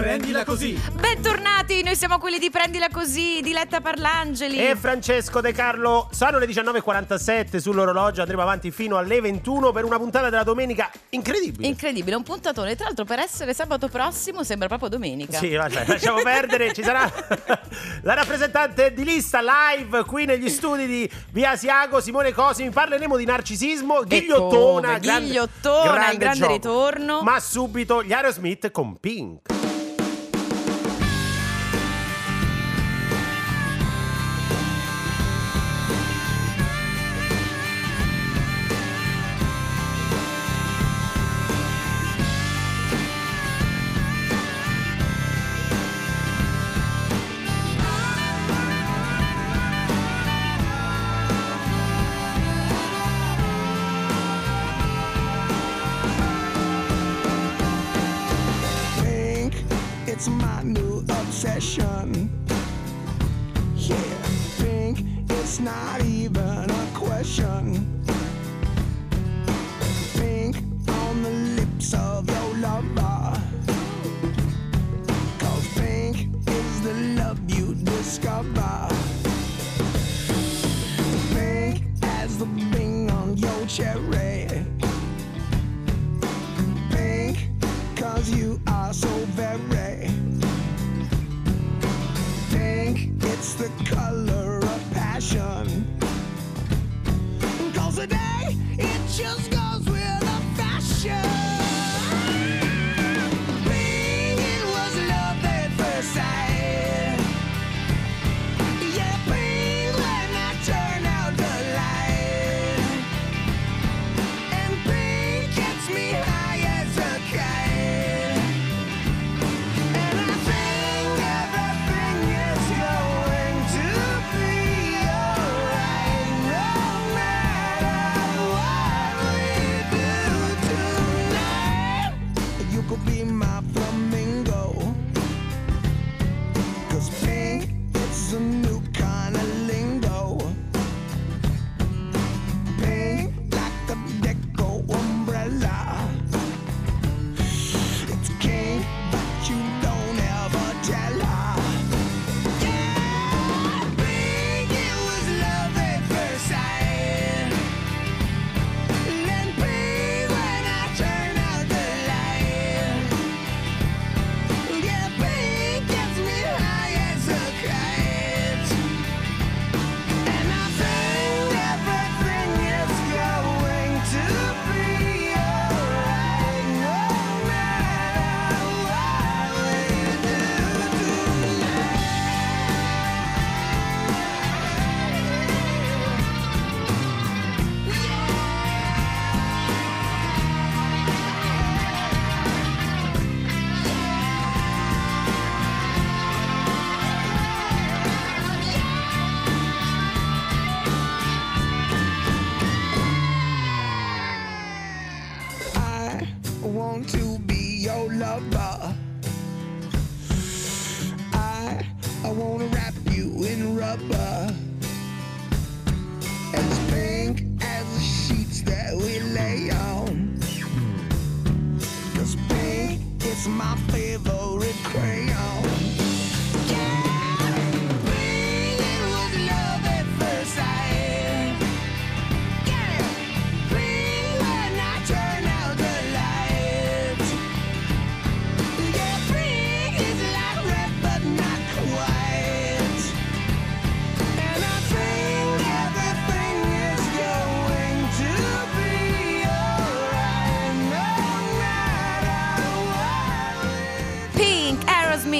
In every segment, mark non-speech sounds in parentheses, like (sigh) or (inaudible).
Prendila così. Bentornati, noi siamo quelli di Prendila Così, Diletta Parlangeli. E Francesco De Carlo, sono le 19.47 sull'orologio, andremo avanti fino alle 21 per una puntata della domenica incredibile. Incredibile, un puntatone. Tra l'altro, per essere sabato prossimo sembra proprio domenica. Sì, vabbè, lasciamo perdere. Ci sarà (laughs) la rappresentante di lista live qui negli studi di Via Asiago, Simone Cosimi. Parleremo di narcisismo, ghigliottona. come, grande- ghigliottona, il grande gioco. ritorno. Ma subito gli Aerosmith con Pink.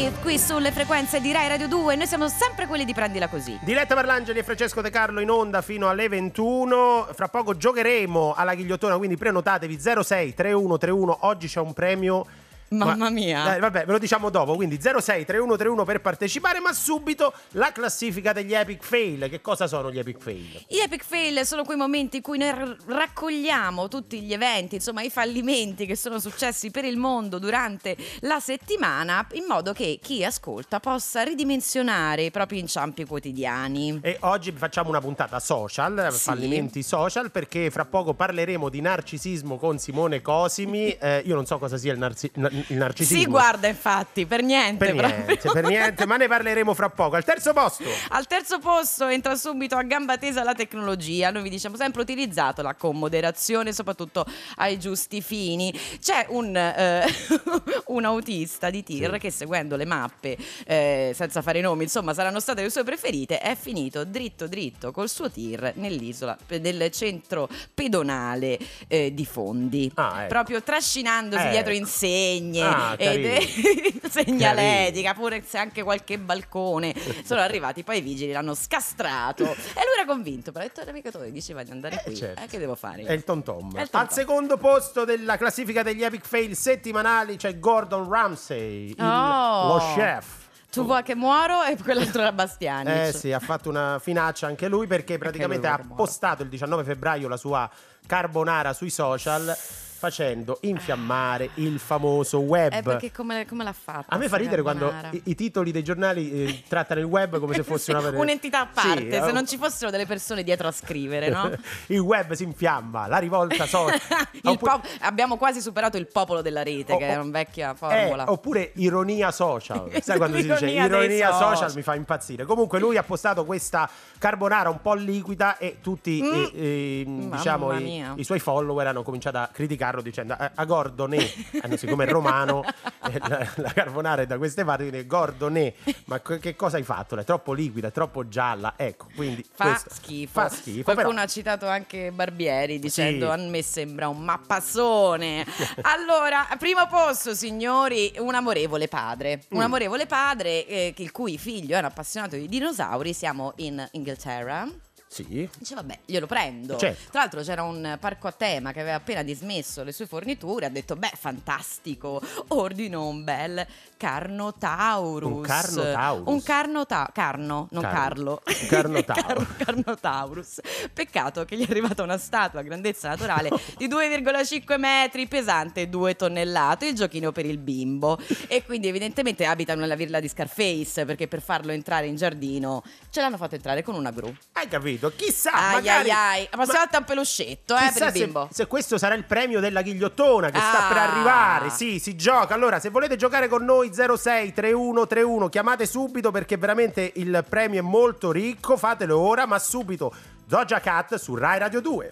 Aerosmith, qui sulle frequenze di Rai Radio 2. Noi siamo sempre quelli di Prendila Così. Diletta Parlangeli e Francesco De Carlo in onda fino alle 21. Fra poco giocheremo alla ghigliottona, quindi prenotatevi 06 3131. Oggi c'è un premio. Mamma Ma- mia. Vabbè, ve lo diciamo dopo. Quindi 06 3131 per partecipare, ma subito la classifica degli epic fail. Che cosa sono gli epic fail? Gli epic fail sono quei momenti in cui noi r- raccogliamo tutti gli eventi, insomma i fallimenti che sono successi per il mondo durante la settimana, in modo che chi ascolta possa ridimensionare i propri inciampi quotidiani. E oggi facciamo una puntata social, Sì. fallimenti social, perché fra poco parleremo di narcisismo con Simone Cosimi. (laughs) Eh, io non so cosa sia il narci- na- il narcisismo. Si guarda infatti, per niente. Per niente, proprio. per niente, ma ne parleremo fra poco. Al terzo posto. Al terzo posto entra subito a gamba tesa la tecnologia. Noi vi diciamo sempre utilizzatela con moderazione, soprattutto ai giusti fini. C'è un, eh, (laughs) un autista di tir Sì. che seguendo le mappe, eh, senza fare nomi, insomma, saranno state le sue preferite, è finito dritto dritto col suo tir nell'isola eh, del centro pedonale eh, di Fondi. Ah, ecco. Proprio trascinandosi Ecco. dietro insegne Ah, ed carino. (laughs) segnaletica, pure se anche qualche balcone. Sono arrivati, poi i vigili l'hanno scastrato. E lui era convinto, però ha detto navigatore, diceva di andare Eh, qui. certo. Eh, che devo fare? È il Tom Tom. È il Tom Al secondo posto della classifica degli epic fail settimanali c'è Gordon Ramsay, Oh. lo chef. Tu vuoi che muoro e quell'altro era Bastiani. Eh sì, ha fatto una finaccia anche lui perché praticamente lui ha postato il 19 febbraio la sua carbonara sui social facendo infiammare il famoso web. Eh, perché come, come l'ha fatta? A me fa ridere quando i, i titoli dei giornali eh, trattano il web come se (laughs) fosse una vera- un'entità a parte, Sì, se eh, non ci fossero delle persone dietro a scrivere, no? (laughs) il web si infiamma, la rivolta social. (laughs) Pop- abbiamo quasi superato il popolo della rete, Oh, che oh, era una vecchia formula. Eh, oppure ironia social. Sai quando si dice Ironia social. social. mi fa impazzire. Comunque lui ha postato questa carbonara un po' liquida e tutti Mm. eh, Mamma diciamo i, i suoi follower hanno cominciato a criticarlo dicendo "A- a Gordone, eh, siccome è romano (laughs) eh, la, la carbonara è da queste parti, quindi Gordone, ma che cosa hai fatto? È troppo liquida, è troppo gialla. Ecco, quindi Fa questo- schifo. Fa schifo, Qualcuno però ha citato anche Barbieri dicendo Sì. a me sembra un mappassone. (laughs) allora, primo posto, signori, un amorevole padre. Un Mm. amorevole padre eh, il cui figlio è un appassionato di dinosauri. Siamo in Inghilterra. Sì. Dice vabbè, glielo prendo. Certo. Tra l'altro c'era un parco a tema che aveva appena dismesso le sue forniture, ha detto beh fantastico, ordino un bel Carnotaurus. Un Carnotaurus? Un Carnota- Carno, non Carno. Carlo. Un Carnotaurus. (laughs) Car- Carnotaurus. Peccato che gli è arrivata una statua a grandezza naturale di 2,5 metri, pesante 2 tonnellate, il giochino per il bimbo. E quindi evidentemente abitano nella villa di Scarface perché per farlo entrare in giardino ce l'hanno fatto entrare con una gru. Hai capito? Chissà, Ai magari, ai ai, la prossima ma- volta un peluscetto eh, per il bimbo. se, se questo sarà il premio della ghigliottona che sta Ah. per arrivare. Sì, si gioca. Allora, se volete giocare con noi 06 3131, chiamate subito perché veramente il premio è molto ricco. Fatelo ora, ma subito Doja Cat su Rai Radio 2.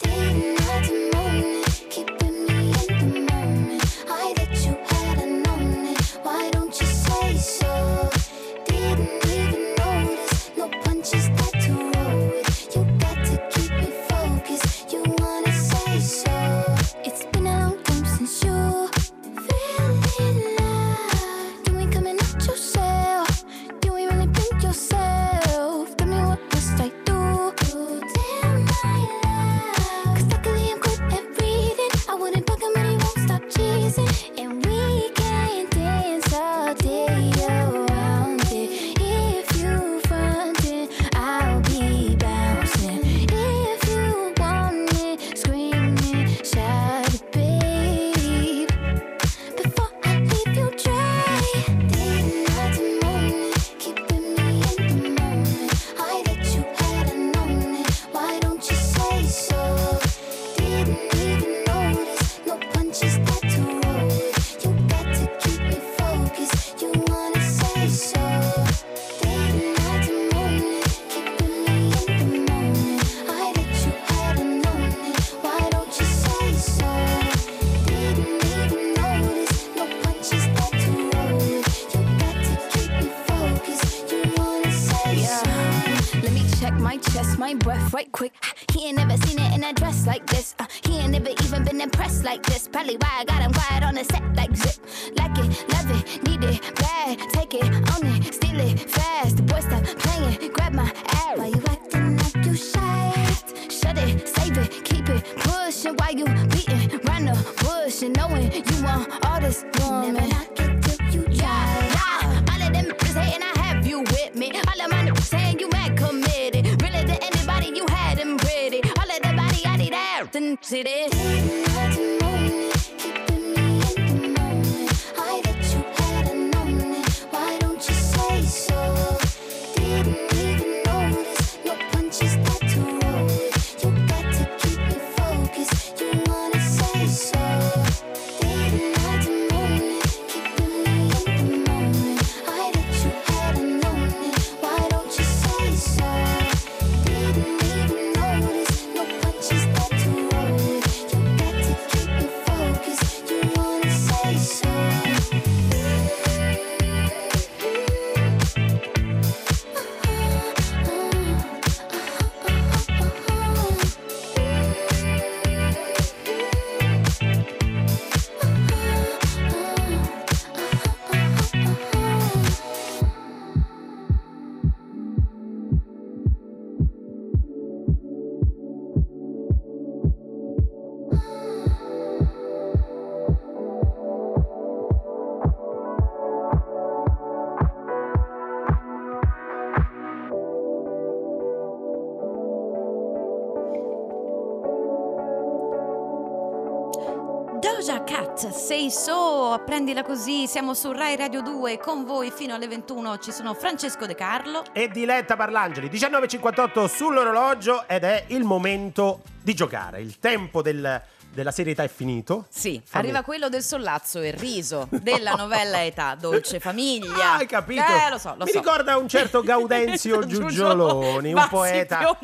So, prendila così, siamo su Rai Radio 2 con voi fino alle 21 ci sono Francesco De Carlo. E Diletta Parlangeli, 19.58 sull'orologio ed è il momento di giocare. Il tempo del- della serietà è finito. Sì, Fammi- arriva quello del sollazzo e riso della novella Età Dolce (laughs) Famiglia. Ah, hai capito? Eh, lo so, lo Mi so. ricorda un certo (laughs) Gaudenzio Giugioloni, un sì, poeta.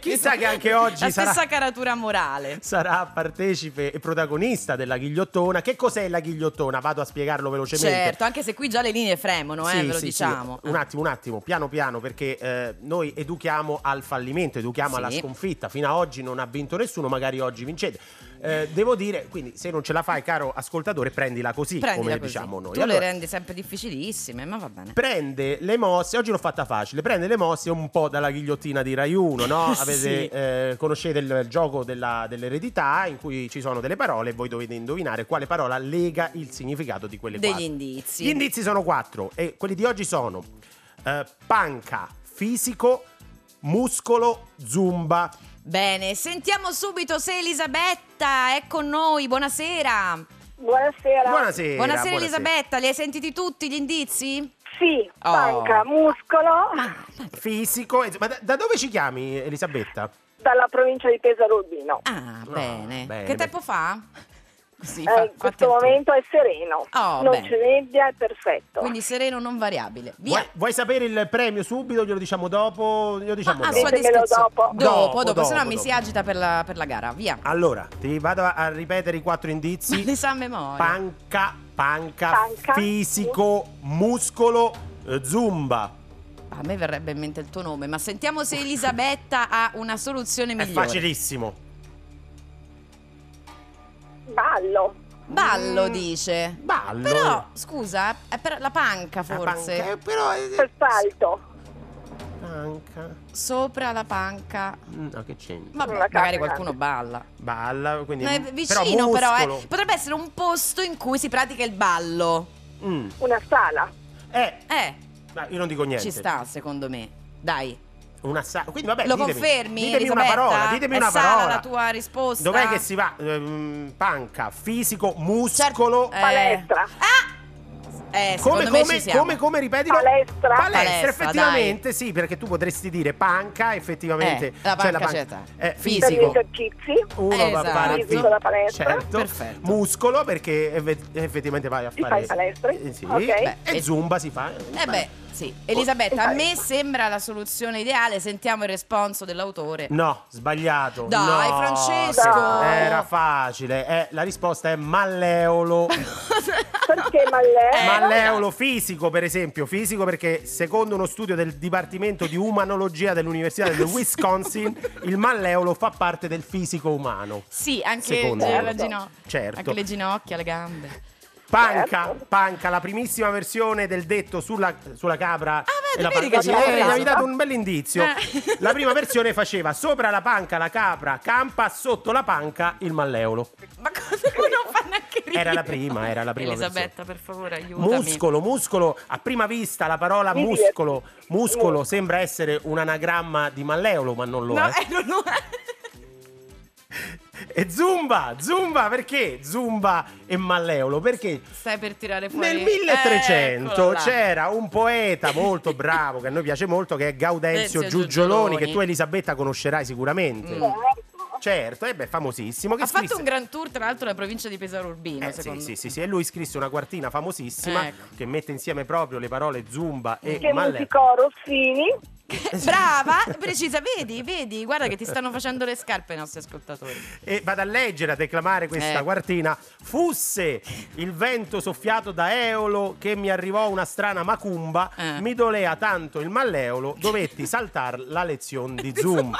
Chissà che anche oggi La sarà- stessa caratura morale. Sarà partecipe e protagonista della ghigliottona. Che cos'è la ghigliottona? Vado a spiegarlo velocemente. Certo, anche se qui già le linee fremono, eh, Sì, ve lo sì, sì. diciamo. Un attimo, un attimo, piano piano, perché eh, noi educhiamo al fallimento, educhiamo Sì. alla sconfitta. Fino a oggi non ha vinto nessuno, magari oggi vincete. Eh, devo dire, quindi, se non ce la fai, caro ascoltatore, prendila così, Prendila come così. diciamo noi. Tu Allora, le rendi sempre difficilissime, ma va bene. Prende le mosse, oggi l'ho fatta facile, prende le mosse un po' dalla ghigliottina di Rai 1, no? (laughs) Sì. Avete, eh, conoscete il gioco della- dell'eredità in cui ci sono delle parole e voi dovete indovinare quale parola lega il significato di quelle Degli quattro. indizi. Gli indizi sono quattro e quelli di oggi sono eh, panca, fisico, muscolo, zumba. Bene, sentiamo subito se Elisabetta è con noi. Buonasera. Buonasera. Buonasera. Buonasera, Elisabetta, li hai sentiti tutti gli indizi? Sì, Oh. panca, muscolo, Fisico, e- ma da, da dove ci chiami Elisabetta? dalla provincia di Pesaro Urbino. Ah, bene. bene, Che bene. tempo fa? Così, Eh, in questo momento è sereno, Oh, non bene. c'è nebbia, è perfetto. Quindi sereno non variabile. Via. Vuoi, vuoi sapere il premio subito? Glielo diciamo dopo? Glielo diciamo Ah, a dopo. dopo. Dopo, Dopo, dopo, se no dopo, mi si agita per la, per la gara. Via. Allora, ti vado a- ripetere i quattro Ma indizi. li (laughs) sa a memoria. Panca, panca, Panca. fisico, muscolo, eh, zumba. A me verrebbe in mente il tuo nome, ma sentiamo se Elisabetta ha una soluzione È migliore. facilissimo. Ballo, Ballo dice. Ballo. Però, scusa, è per la panca La forse. panca, eh, però è- per salto, panca. Sopra la panca. No, che c'entra? Vabbè, magari camminata. qualcuno balla. Balla, quindi No, è però vicino però, muscolo. eh. Potrebbe essere un posto in cui si pratica il ballo. Mm. una sala, Eh, Eh, ma io non dico niente. ci sta secondo me. Dai, Una sa- Quindi vabbè, lo ditemi, confermi? Ditemi una Elisabetta? parola, ditemi È una sana parola. la tua risposta? Dov'è che si va? Ehm, panca, fisico, muscolo. Certo, eh. palestra, Ah! Eh, Come, come, ci siamo. come, come, ripetilo? Palestra. Palestra, effettivamente sì, perché tu potresti dire panca, effettivamente. Eh, la panca c'è, eh, per gli Fisico. esercizi, Uno va a Esatto. fare Fisico da palestra. Certo. Perfetto. Muscolo perché eff- effettivamente vai a Si fare palestra? Eh, sì. Ok. Beh, e zumba si fa. Eh beh, sì. Elisabetta, a me sembra la soluzione ideale. Sentiamo il responso dell'autore. No, sbagliato. Dai, No, Francesco. che- Era facile. Eh, la risposta è malleolo. (laughs) perché Mallè? Eh, malleolo fisico, per esempio. Fisico perché secondo uno studio del Dipartimento di Umanologia dell'Università del (laughs) Wisconsin, il malleolo fa parte del fisico umano. Sì, anche Secondo le, le gino- Certo. anche le ginocchia, le gambe. Panca, panca, la primissima versione del detto sulla, sulla capra. vedi, e la vedi che ce Eh, mi avevi dato un bel indizio. Eh. La prima versione faceva sopra la panca la capra campa, sotto la panca il malleolo. Ma cosa non fa? (laughs) Era la prima, era la prima Elisabetta, per favore, aiutami. Muscolo, muscolo, a prima vista la parola muscolo, muscolo sembra essere un anagramma di malleolo, ma non lo No, è. eh, non lo è. E Zumba, Zumba, perché Zumba e malleolo? Perché Stai per tirare fuori Nel 1300 Eccolo là. c'era un poeta molto bravo che a noi piace molto che è Gaudenzio Denzio Giugioloni, Giugioloni. che tu Elisabetta conoscerai sicuramente. Mm. Certo, e beh, famosissimo. Che Ha fatto scrisse- un gran tour, tra l'altro, nella provincia di Pesaro Urbino, Eh, sì, secondo sì, sì, sì, e lui scrisse una quartina famosissima Ecco. che mette insieme proprio le parole Zumba e Che Malleolo. musicò Rossini, (laughs) Brava, precisa, vedi, vedi, guarda che ti stanno facendo le scarpe i nostri ascoltatori. E vado a leggere, a declamare questa Eh. quartina. Fusse il vento soffiato da Eolo che mi arrivò una strana macumba, Eh. mi dolea tanto il malleolo, dovetti saltar la lezione di (laughs) Zoom.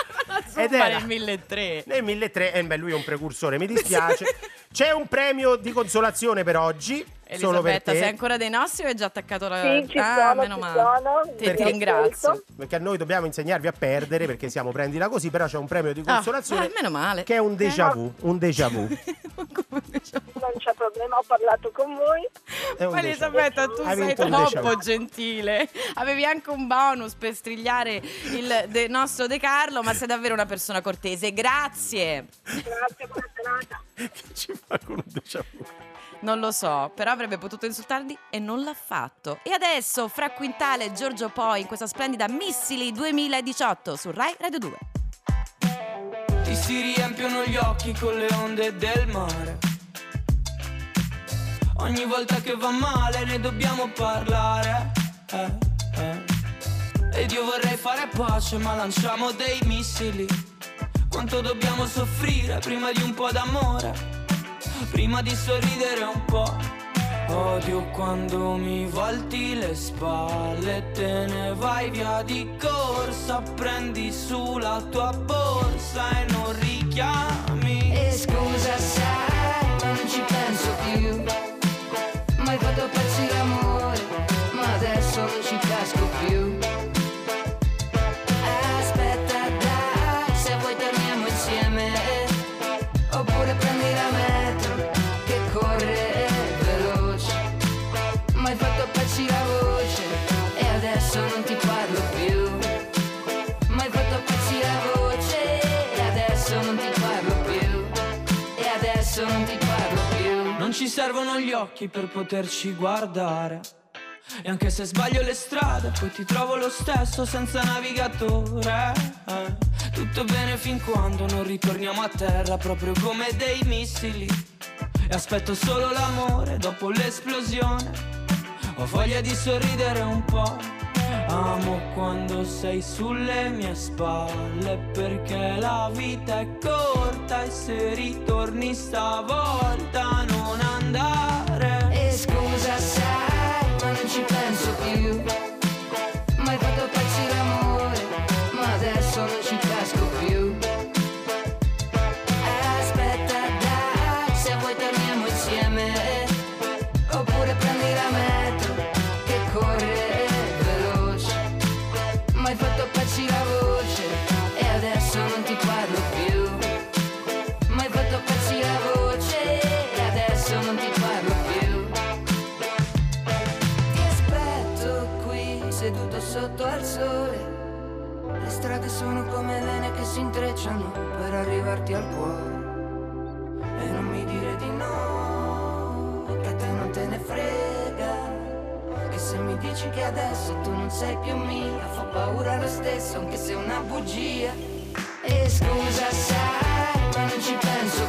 Ed era- nel 1300. Nel 1300, eh, beh, lui è un precursore, mi dispiace. (laughs) C'è un premio di consolazione per oggi. solo per Elisabetta, te. sei ancora dei nostri o hai già attaccato la... sì, ci ah, sono, meno ci male. sono. Ti, vi ti ringrazio. Perché a noi dobbiamo insegnarvi a perdere perché siamo prendila così, però c'è un premio di consolazione ah, meno male. che è un Eh. déjà vu, (laughs) un déjà vu. Non c'è problema, ho parlato con voi. Ma. Elisabetta, tu Hai sei troppo gentile. Avevi anche un bonus per strigliare il de- nostro De Carlo, ma sei davvero una persona cortese. Grazie. Grazie, serata. (laughs) che ci fa con un déjà vu. Non lo so, però avrebbe potuto insultarli e non l'ha fatto. E adesso, Fra Quintale e Giorgio Poi in questa splendida Missili 2018 su Rai Radio 2. Ti si riempiono gli occhi con le onde del mare. Ogni volta che va male ne dobbiamo parlare. eh, eh. Ed io vorrei fare pace, ma lanciamo dei missili. Quanto dobbiamo soffrire prima di un po' d'amore? Prima di sorridere un po'. Odio quando mi volti le spalle te ne vai via di corsa. Prendi su la tua borsa e non richiami. E scusa sai, ma non ci penso più Mai fatto pezzi servono gli occhi per poterci guardare. E anche se sbaglio le strade, poi ti trovo lo stesso senza navigatore. Tutto bene fin quando non ritorniamo a terra, proprio come dei missili. E aspetto solo l'amore dopo l'esplosione. Ho voglia di sorridere un po'. Amo quando sei sulle mie spalle perché la vita è corta e se ritorni stavolta non andare. Arrivarti al cuore. E non mi dire di no, che a te non te ne frega. Che se mi dici che adesso tu non sei più mia, fa paura lo stesso, anche se è una bugia. E scusa, sai, ma non ci penso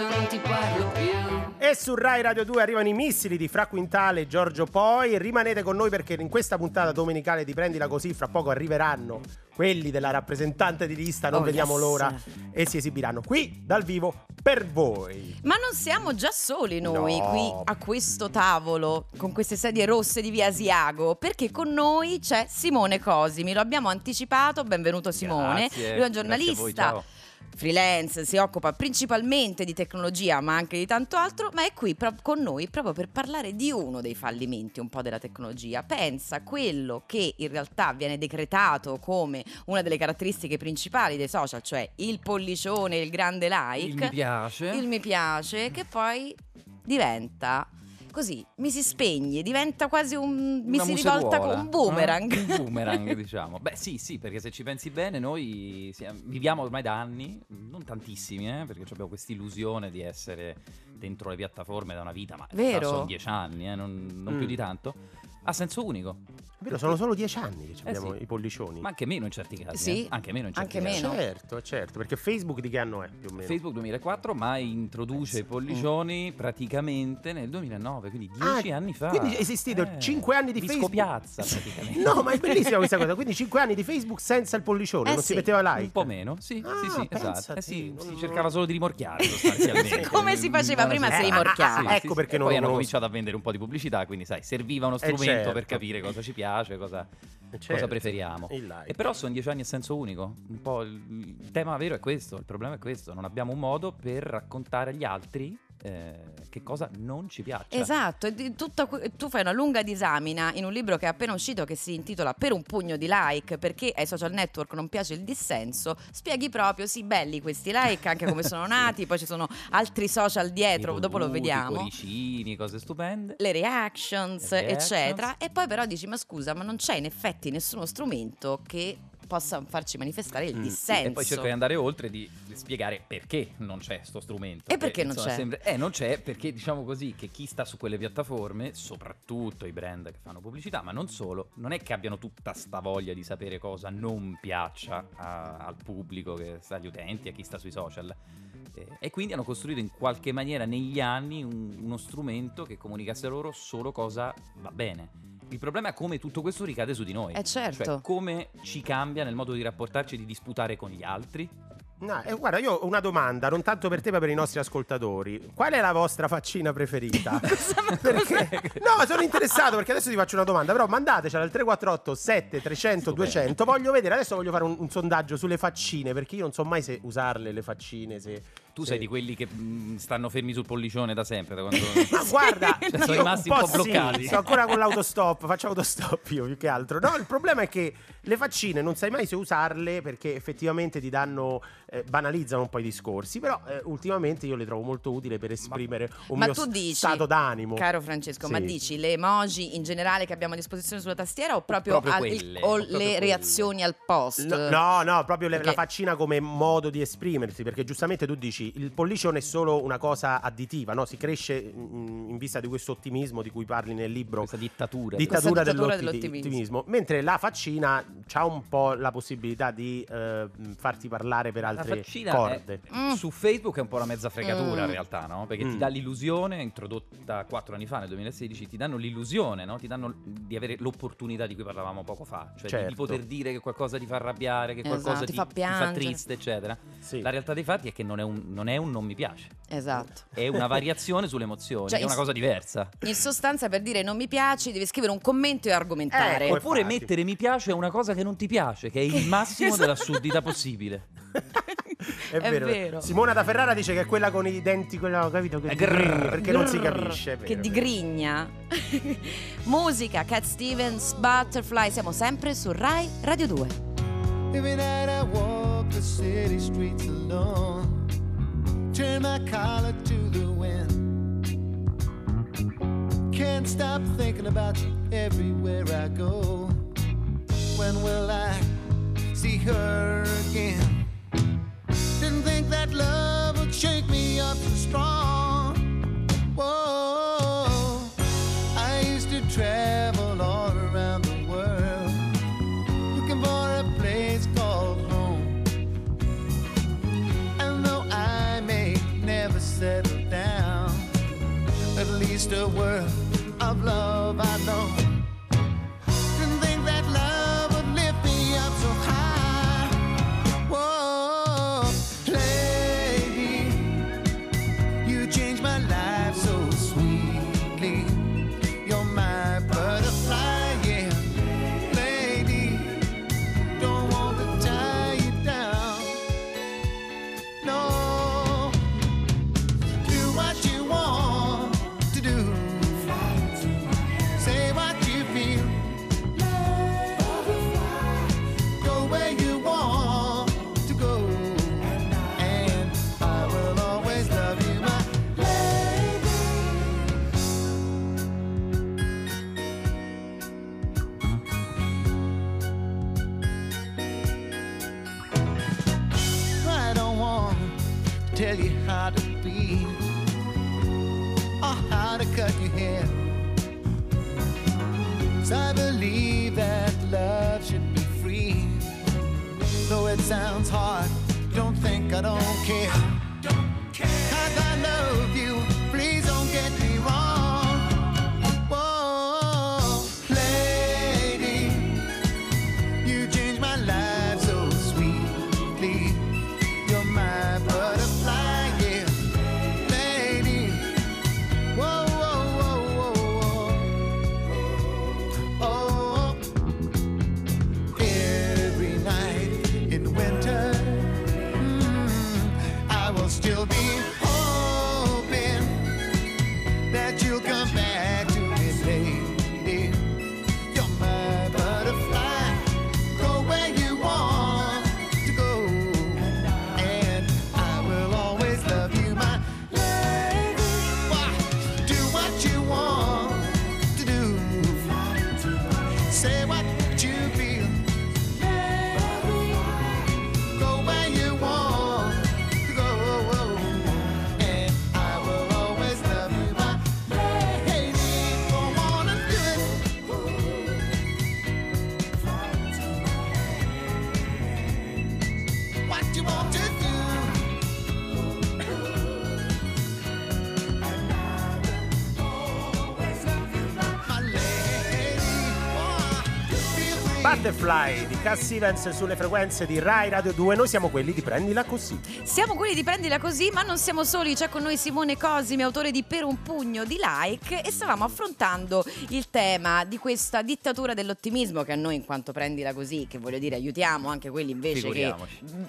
adesso non ti parlo più E su Rai Radio 2 arrivano i missili di Fra Quintale e Giorgio Poi. Rimanete con noi perché in questa puntata domenicale di Prendila Così fra poco arriveranno quelli della rappresentante di lista, non Oh, vediamo yes. l'ora, e si esibiranno qui dal vivo per voi. Ma non siamo già soli noi No. qui a questo tavolo con queste sedie rosse di via Asiago, perché con noi c'è Simone Cosimi, lo abbiamo anticipato, benvenuto Simone, Grazie, lui è un grazie a giornalista. Freelance, si occupa principalmente di tecnologia ma anche di tanto altro, ma è qui pro- con noi proprio per parlare di uno dei fallimenti un po' della tecnologia. Pensa quello che in realtà viene decretato come una delle caratteristiche principali dei social, cioè il pollicione, il grande like Il mi piace. il mi piace, che poi diventa così, mi si spegne, diventa quasi un. mi Una si rivolta come un boomerang. eh? Un (laughs) boomerang, diciamo. Beh, sì, sì, perché se ci pensi bene, noi siamo- viviamo ormai da anni, non tantissimi, eh, perché abbiamo questa illusione di essere dentro le piattaforme da una vita, ma Vero? sono dieci anni, eh, non, non Mm. più di tanto. A senso unico, È vero, sono solo dieci anni che Eh abbiamo sì. i pollicioni. ma anche meno in certi casi. Sì, eh. Anche meno in certi anche casi. meno. Certo, certo, perché Facebook di che anno è più o meno? Facebook 2004, ma introduce i pollicioni praticamente nel 2009, quindi dieci Ah, anni fa. quindi è esistito cinque anni di Disco Facebook. piazza praticamente. No, ma è bellissima questa (laughs) cosa. Quindi 5 anni di Facebook senza il pollicione, Eh non sì, si metteva like. Un po' meno, sì, Ah, sì, sì, esatto. pensati, Eh sì, non- si cercava solo di rimorchiare (laughs) sostanzialmente. Come si faceva prima, si rimorchiava. Sì, sì, Ecco sì. perché non poi hanno cominciato a vendere un po' di pubblicità, quindi sai, serviva uno Eh, strumento certo. per capire cosa ci piace, cosa, certo, cosa preferiamo. E però sono dieci anni a senso unico. Un po' il, il tema vero è questo, il problema è questo, non abbiamo un modo per raccontare agli altri eh, che cosa non ci piaccia. Esatto, tutta tu fai una lunga disamina in un libro che è appena uscito che si intitola Per un pugno di like perché ai social network non piace il dissenso, spieghi proprio sì belli questi like anche come sono (laughs) nati, poi ci sono altri social dietro, I dopo lo voluti, vediamo. I cuoricini, cose stupende. Le reactions, Le reactions. eccetera, e poi però dici: Ma scusa, ma non c'è in effetti nessuno strumento che possa farci manifestare il Mm. dissenso. E poi cerco di andare oltre di, spiegare perché non c'è sto strumento. E perché Che, non insomma, c'è? sembra- eh, non c'è perché diciamo così che chi sta su quelle piattaforme, soprattutto i brand che fanno pubblicità, ma non solo, non è che abbiano tutta sta voglia di sapere cosa non piaccia a- al pubblico, che sta agli utenti, a chi sta sui social. Eh, E quindi hanno costruito in qualche maniera negli anni un- uno strumento che comunicasse loro solo cosa va bene. Il problema è come tutto questo ricade su di noi. Eh, certo. Cioè, come ci cambia nel modo di rapportarci e di disputare con gli altri. No, eh, guarda, io ho una domanda, non tanto per te ma per i nostri ascoltatori. Qual è la vostra faccina preferita? (laughs) perché... No, sono interessato perché adesso ti faccio una domanda, però mandatecela al 348 7300 Stupendo. 200. Voglio vedere, adesso voglio fare un, un sondaggio sulle faccine perché io non so mai se usarle le faccine, se... Tu se- sei di quelli che mh, stanno fermi sul pollicione da sempre. Da quando... (laughs) Ma guarda, Cioè, (laughs) sono rimasti un po' sì, bloccati. sto ancora con l'autostop, faccio autostop io più che altro. No, il problema è che le faccine non sai mai se usarle perché effettivamente ti danno, eh, banalizzano un po' i discorsi, però eh, ultimamente io le trovo molto utili per esprimere un ma mio tu dici, stato d'animo. Caro Francesco, ma Sì. dici le emoji in generale che abbiamo a disposizione sulla tastiera o proprio, Proprio al- quelle, o o le proprio quelle. reazioni al post? No, no, no, proprio Perché- la faccina come modo di esprimersi, perché giustamente tu dici il pollicione è solo una cosa additiva, no? Si cresce mm, in vista di questo ottimismo di cui parli nel libro. Questa dittatura. dittatura, Questa dittatura dell'otti- dell'ottimismo. mentre la faccina ha un po' la possibilità di eh, farti parlare per altre corde. è- Mm. su Facebook è un po' una mezza fregatura Mm. in realtà, no? Perché Mm. ti dà l'illusione, introdotta quattro anni fa nel 2016, ti danno l'illusione, no? Ti danno di avere l'opportunità di cui parlavamo poco fa, cioè di- di, Certo. poter dire che qualcosa ti fa arrabbiare, che qualcosa Esatto, ti, ti fa piangere. triste, eccetera. Sì. La realtà dei fatti è che non è un non, è un non mi piace, Esatto. è una variazione sulle emozioni, Cioè, è una cosa diversa. In sostanza, per dire non mi piace, devi scrivere un commento e argomentare. Ecco, Oppure infatti. mettere mi piace è una cosa che non ti piace, che è il massimo Esatto. dell'assurdità possibile. (laughs) È, È vero. vero. Simona da Ferrara dice che è quella con i denti, quella, capito? Che digrigni, grrr, perché non si Grrr, capisce. è vero, Che è vero. digrigna. (laughs) Musica, Cat Stevens, Butterfly. Siamo sempre su Rai Radio 2. Every night I walk the city streets alone. Turn my collar to the wind. Can't stop thinking about you everywhere I go. When will I see her again? Didn't think that love would shake me up so strong. Whoa, I used to travel sounds hard, Butterfly Stevens sulle frequenze di Rai Radio 2. Noi siamo quelli di Prendila Così. Siamo quelli di Prendila Così, ma non siamo soli. C'è con noi Simone Cosimi, autore di Per un pugno di like. E stavamo affrontando il tema di questa dittatura dell'ottimismo che a noi, in quanto Prendila Così, che voglio dire, aiutiamo anche quelli invece che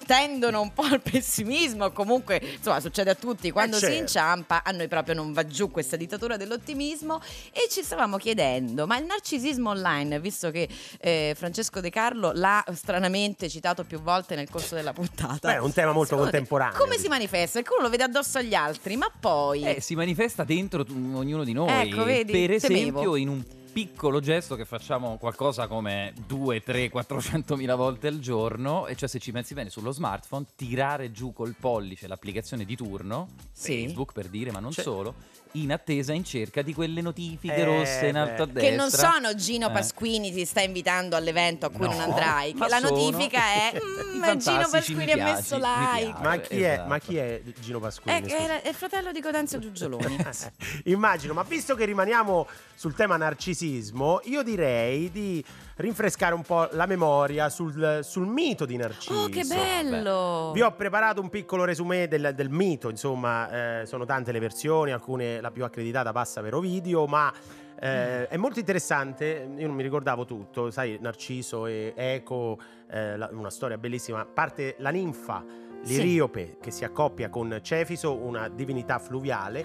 tendono un po' al pessimismo. Comunque, insomma, succede a tutti. Quando si certo. inciampa, a noi proprio non va giù questa dittatura dell'ottimismo. E ci stavamo chiedendo, ma il narcisismo online, visto che eh, Francesco De Carlo l'ha stranamente citato più volte nel corso della puntata. Beh, è un tema molto Secondo te, contemporaneo. Come si manifesta? Perché uno lo vede addosso agli altri, ma poi. Eh, si manifesta dentro tu- ognuno di noi. Ecco, vedi? Per esempio, Temevo. in un piccolo gesto che facciamo qualcosa come 2, 3, 400 mila volte al giorno, e cioè se ci pensi bene sullo smartphone, tirare giù col pollice l'applicazione di turno, Sì. Facebook per dire, ma non Cioè- solo, in attesa in cerca di quelle notifiche Eh, rosse in alto a destra. Che non sono Gino Eh. Pasquini ti sta invitando all'evento a cui No, non andrai. Che la sono- notifica è (laughs) mm, Gino Pasquini ha messo like. Ma chi, è, Esatto. ma chi è Gino Pasquini? Eh, scusa? è, è il fratello di Codenzio Giugioloni. (laughs) Immagino, ma visto che rimaniamo sul tema narcisismo, io direi di rinfrescare un po' la memoria sul, sul mito di Narciso. oh, che bello! Vi ho preparato un piccolo resumé del, del mito, insomma, eh, sono tante le versioni, alcune la più accreditata passa per Ovidio, ma eh, è molto interessante, io non mi ricordavo tutto, sai, Narciso e Eco, eh, la- una storia bellissima, parte la ninfa Sì. Liriope che si accoppia con Cefiso, una divinità fluviale.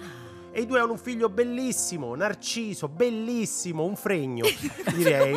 E i due hanno un figlio bellissimo, Narciso, bellissimo, un fregno, (laughs) direi.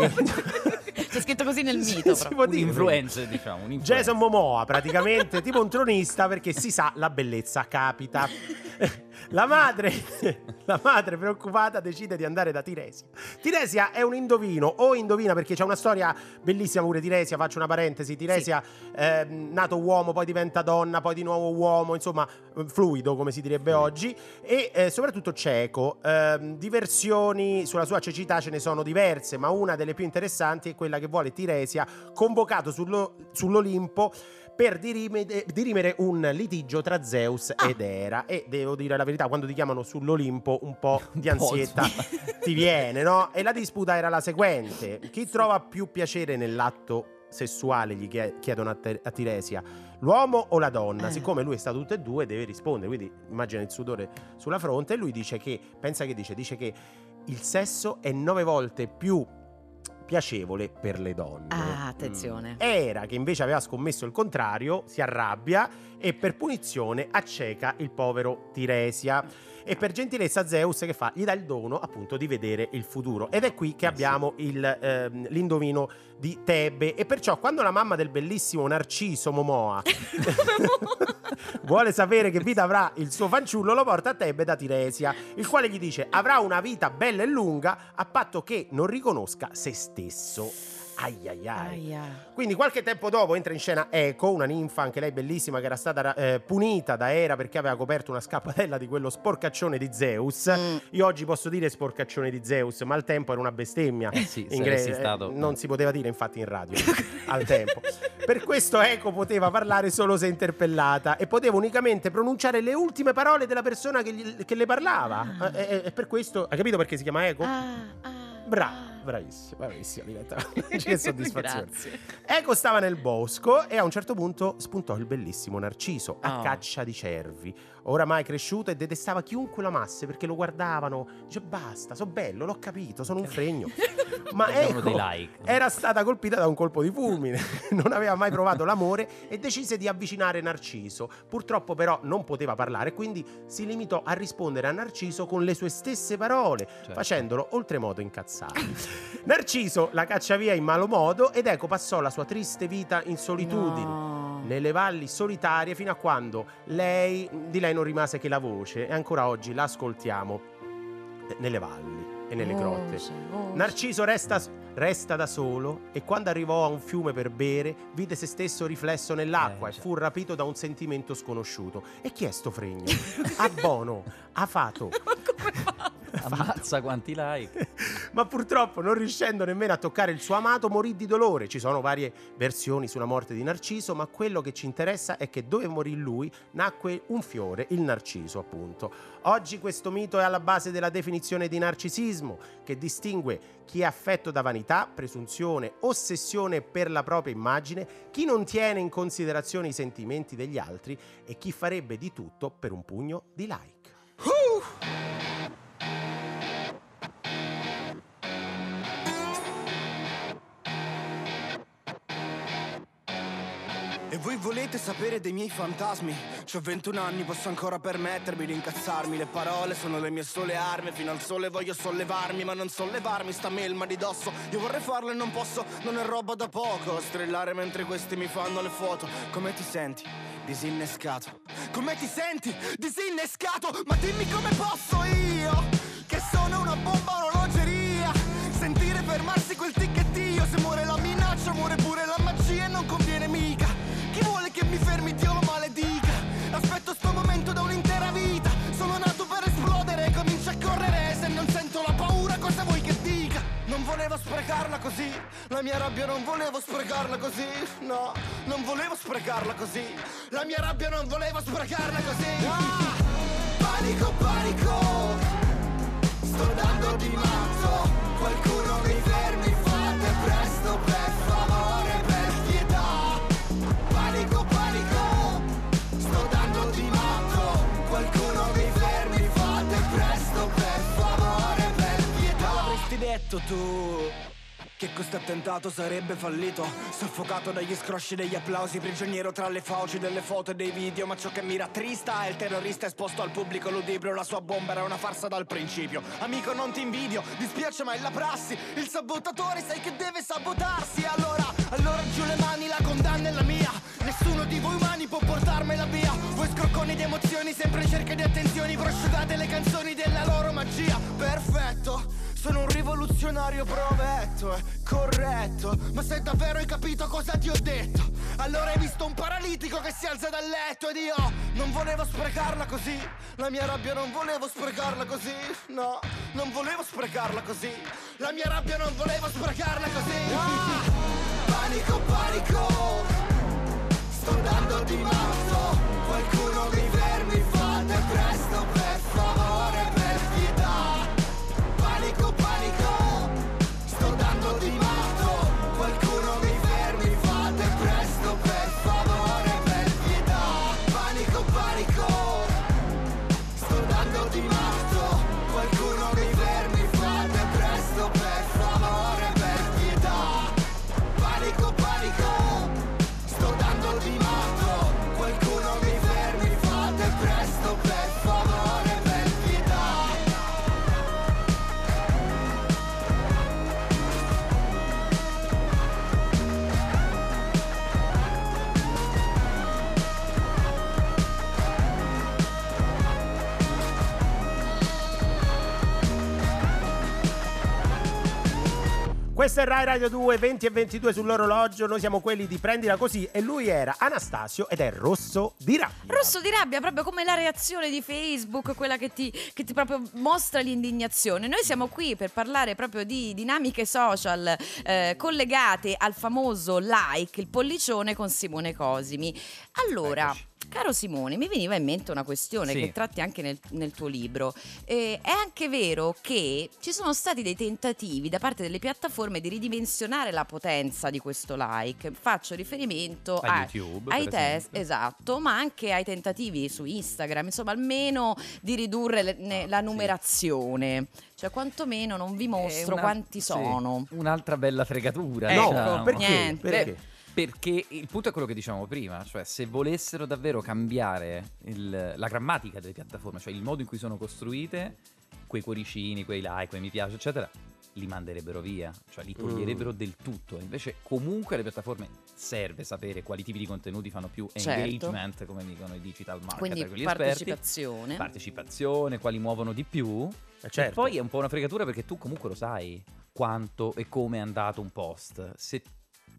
C'è scritto così nel (laughs) mito. Si Un dire. influencer, diciamo. Un influencer. Jason Momoa, praticamente tipo un tronista perché si sa la bellezza capita. (laughs) La madre, (laughs) la madre preoccupata decide di andare da Tiresia. Tiresia è un indovino, o indovina perché c'è una storia bellissima pure Tiresia, faccio una parentesi, Tiresia ehm, nato uomo, poi diventa donna, poi di nuovo uomo, insomma eh, fluido come si direbbe oggi e eh, soprattutto cieco. Ehm, di versioni sulla sua cecità ce ne sono diverse, ma una delle più interessanti è quella che vuole Tiresia convocato sullo- sull'Olimpo per dirimere, dirimere un litigio tra Zeus Ah. ed Era. E devo dire la verità, quando ti chiamano sull'Olimpo un po' (laughs) di ansietta (laughs) ti viene, no? E la disputa era la seguente: (laughs) chi trova più piacere nell'atto sessuale, gli chie- chiedono a, Te- a Tiresia, l'uomo o la donna? Eh. Siccome lui è stato tutte e due, deve rispondere. Quindi immagina il sudore sulla fronte. E lui dice che, pensa che dice, dice che il sesso è nove volte più piacevole per le donne. Ah, attenzione. Era che invece aveva scommesso il contrario, si arrabbia e per punizione acceca il povero Tiresia. E per gentilezza Zeus che fa? Gli dà il dono appunto di vedere il futuro. Ed è qui che Eh, abbiamo il, ehm, l'indovino di Tebe. E perciò quando la mamma del bellissimo Narciso Momoa (laughs) (laughs) vuole sapere che vita avrà il suo fanciullo, lo porta a Tebe da Tiresia, il quale gli dice avrà una vita bella e lunga a patto che non riconosca se stesso. Ai ai ai. Aia. Quindi qualche tempo dopo entra in scena Eco, una ninfa, anche lei bellissima, che era stata eh, punita da Era perché aveva coperto una scappatella di quello sporcaccione di Zeus. Mm. Io oggi posso dire sporcaccione di Zeus, ma al tempo era una bestemmia. Eh sì, In gre- stato- eh, non si poteva dire infatti in radio (laughs) al tempo. Per questo Eco poteva parlare solo se interpellata e poteva unicamente pronunciare le ultime parole della persona che, gli- che le parlava. Ah. Eh, eh, E per questo, hai capito perché si chiama Eco? Ah, ah, Bravo, ah. Bravissimo, bravissimo, Diletta. che (laughs) soddisfazione. Eco stava nel bosco e a un certo punto spuntò il bellissimo Narciso a Oh. caccia di cervi. Oramai cresciuto e detestava chiunque lo amasse perché lo guardavano. Dice basta, so bello, l'ho capito, sono un fregno. (laughs) Ma like. era stata colpita da un colpo di fulmine, (laughs) non aveva mai provato l'amore e decise di avvicinare Narciso. Purtroppo però non poteva parlare, quindi si limitò a rispondere a Narciso con le sue stesse parole, Certo. facendolo oltremodo incazzare. Narciso la caccia via in malo modo ed Eco passò la sua triste vita in solitudine. No. Nelle valli solitarie fino a quando lei, di lei non rimase che la voce e ancora oggi la ascoltiamo eh, nelle valli e nelle grotte. Voce, voce. Narciso resta, resta da solo e quando arrivò a un fiume per bere vide se stesso riflesso nell'acqua Eh, e già. fu rapito da un sentimento sconosciuto. E chi è sto fregno? (laughs) A Bono, a Fato. Ammazza (laughs) quanti like. (laughs) Ma purtroppo, non riuscendo nemmeno a toccare il suo amato, morì di dolore. Ci sono varie versioni sulla morte di Narciso, ma quello che ci interessa è che dove morì lui nacque un fiore, il narciso, appunto. Oggi questo mito è alla base della definizione di narcisismo, che distingue chi è affetto da vanità, presunzione, ossessione per la propria immagine, chi non tiene in considerazione i sentimenti degli altri e chi farebbe di tutto per un pugno di like. E voi volete sapere dei miei fantasmi? C'ho 21 anni, posso ancora permettermi di incazzarmi. Le parole sono le mie sole armi. Fino al sole voglio sollevarmi, ma non sollevarmi sta melma di dosso. Io vorrei farlo e non posso, non è roba da poco. Strillare mentre questi mi fanno le foto. Come ti senti? Disinnescato. Come ti senti? Disinnescato! Ma dimmi come posso io, che sono una bomba orologeria. Sentire fermarsi quel ticchettio. Se muore la minaccia, muore pure la magia e non conviene mica. Sprecarla così. La mia rabbia non volevo sprecarla così. No, non volevo sprecarla così. La mia rabbia non volevo sprecarla così. Ah, Panico, panico. Sto dando di matto. Qualcuno mi fermi Fate presto per detto tu che questo attentato sarebbe fallito. Soffocato dagli scrosci degli applausi Prigioniero tra le fauci delle foto e dei video. Ma ciò che mi rattrista è il terrorista esposto al pubblico ludibrio La sua bomba era una farsa dal principio. Amico non ti invidio, dispiace ma è la prassi. Il sabotatore sai che deve sabotarsi. Allora, allora giù le mani, la condanna è la mia. Nessuno di voi umani può portarmela via. Voi scrocconi di emozioni, sempre in cerca di attenzioni. Prosciugate le canzoni della loro magia. Perfetto sono un rivoluzionario provetto, è corretto. Ma se davvero hai capito cosa ti ho detto Allora hai visto un paralitico che si alza dal letto Ed io non volevo sprecarla così. La mia rabbia non volevo sprecarla così No, non volevo sprecarla così. La mia rabbia non volevo sprecarla così. Ah! Panico, panico Sto dando di matto. Qualcuno mi fermi, Questo è Rai Radio 2, 20 e 22 sull'orologio. Noi siamo quelli di Prendila Così e lui era Anastasio ed è Rosso di Rabbia. Rosso di rabbia, proprio come la reazione di Facebook, quella che ti, che ti proprio mostra l'indignazione. Noi siamo qui per parlare proprio di dinamiche social eh, collegate al famoso like, il pollicione con Simone Cosimi. Allora. Caro Simone, mi veniva in mente una questione Sì. che tratti anche nel, nel tuo libro. Eh, è anche vero che ci sono stati dei tentativi da parte delle piattaforme di ridimensionare la potenza di questo like. Faccio riferimento A a- YouTube, ai test, esempio. esatto, ma anche ai tentativi su Instagram, insomma, almeno di ridurre le- ne- la numerazione. Cioè, quantomeno non vi mostro una- quanti sì, sono. Un'altra bella fregatura. No, diciamo. perché? Niente. Perché? Perché il punto è quello che dicevamo prima, cioè se volessero davvero cambiare il- la grammatica delle piattaforme, cioè il modo in cui sono costruite, quei cuoricini, quei like, quei mi piace, eccetera, li manderebbero via, cioè li toglierebbero del tutto. Invece comunque alle piattaforme serve sapere quali tipi di contenuti fanno più Certo. engagement, come dicono i digital marketer, Quindi quelli esperti. partecipazione. Partecipazione, quali muovono di più. Eh, certo. E poi è un po' una fregatura perché tu comunque lo sai quanto e come è andato un post. Se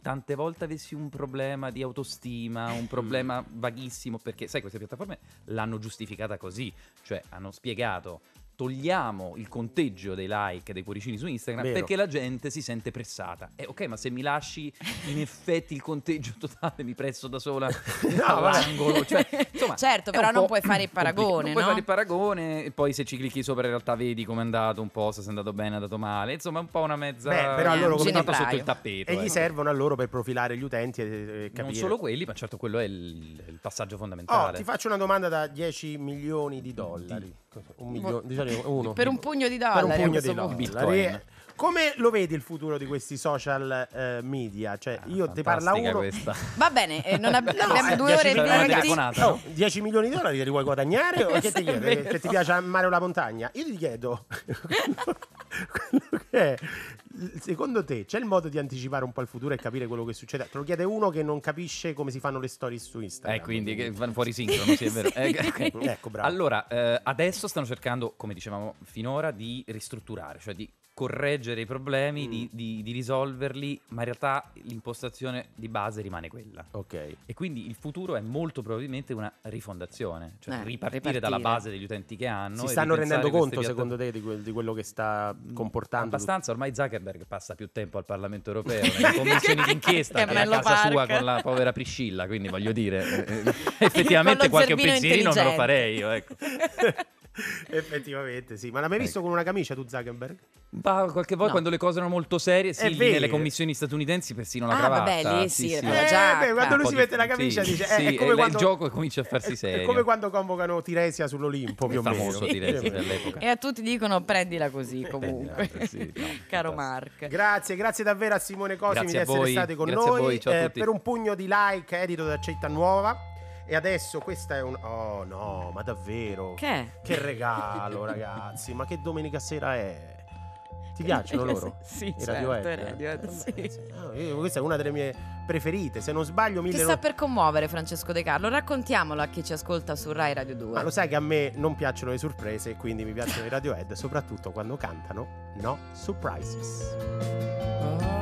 tante volte avessi un problema di autostima, un problema vaghissimo, perché sai, queste piattaforme l'hanno giustificata così, cioè hanno spiegato togliamo il conteggio dei like e dei cuoricini su Instagram Vero. perché la gente si sente pressata. E ok, ma se mi lasci in (laughs) effetti il conteggio totale, mi presso da sola all'angolo. Cioè, insomma, Certo, però non puoi fare il (laughs) paragone, Non puoi no? fare il paragone, e poi se ci clicchi sopra in realtà vedi come è andato un po', se è andato bene, è andato male. Insomma, è un po' una mezza... Beh, però loro come ginepraio. sotto il tappeto. E gli ecco. servono a loro per profilare gli utenti e, e capire. Non solo quelli, ma certo quello è il, il passaggio Oh, fondamentale. ti faccio una domanda da 10 milioni di dollari. Un milione, diciamo uno. Per un pugno di Per dollari. un a pugno di dollari. Come lo vedi il futuro di questi social eh, media? Cioè, io ti parla Fantastica uno. questa. Va bene, eh, non ab- (laughs) abbiamo eh, due 10 ore di. Oh, 10 milioni di dollari te li vuoi guadagnare o (laughs) che ti chiede? Che ti piace il mare o la montagna? Io ti chiedo (laughs) quello che è. Secondo te c'è il modo di anticipare un po' il futuro e capire quello che succede? Te lo chiede uno che non capisce come si fanno le stories su Instagram. Eh, quindi che vanno fuori sincrono, sì, è vero. Eh, ok. Ecco, bravo. Allora, eh, adesso stanno cercando, come dicevamo finora, di ristrutturare, cioè di correggere i problemi, Mm. di, di- di risolverli, ma in realtà l'impostazione di base rimane quella. Ok. E quindi il futuro è molto probabilmente una rifondazione, cioè Eh, ripartire, ripartire. dalla base degli utenti che hanno. Si e stanno rendendo conto, piatta- secondo te, di, quel- di quello che sta comportando? Abbastanza, ormai Zuckerberg passa più tempo al Parlamento europeo, (laughs) nelle commissioni d'inchiesta Che che a casa sua Park. con la povera Priscilla, quindi voglio dire, (laughs) eh, eh, effettivamente qualche pensierino me lo farei io, ecco. (laughs) (laughs) Effettivamente, sì. Ma l'hai mai visto con una camicia tu, Zuckerberg? Ma qualche volta No. quando le cose erano molto serie, sì, È nelle commissioni statunitensi persino la Ah, cravatta. vabbè, lì sì, sì. la Eh, beh, quando lui si di- mette la camicia sì, dice sì, eh, è e come il quando gioco comincia a farsi (laughs) è- serio. È come quando convocano Tiresia sull'Olimpo, più o meno. famoso Tiresia dell'epoca. E a tutti dicono prendila così comunque. Prendila, sì, no, (laughs) Caro. Mark. Grazie, grazie davvero a Simone Cosimi Grazie di a essere voi, stati con grazie a noi. voi, ciao a Eh, per un pugno di like edito da Cetta Nuova. E adesso questa è un. Oh no, ma davvero? Che? Che regalo, ragazzi! Ma che domenica sera è? Ti piacciono loro? Sì, I certo, Radiohead? Vabbè, sì. Ah, io- questa è una delle mie preferite. Se non sbaglio, Ti 1900 sta per commuovere Francesco De Carlo, raccontiamolo a chi ci ascolta su Rai Radio 2. Ma lo sai che a me non piacciono le sorprese, quindi mi piacciono i Radiohead, soprattutto quando cantano No Surprises. job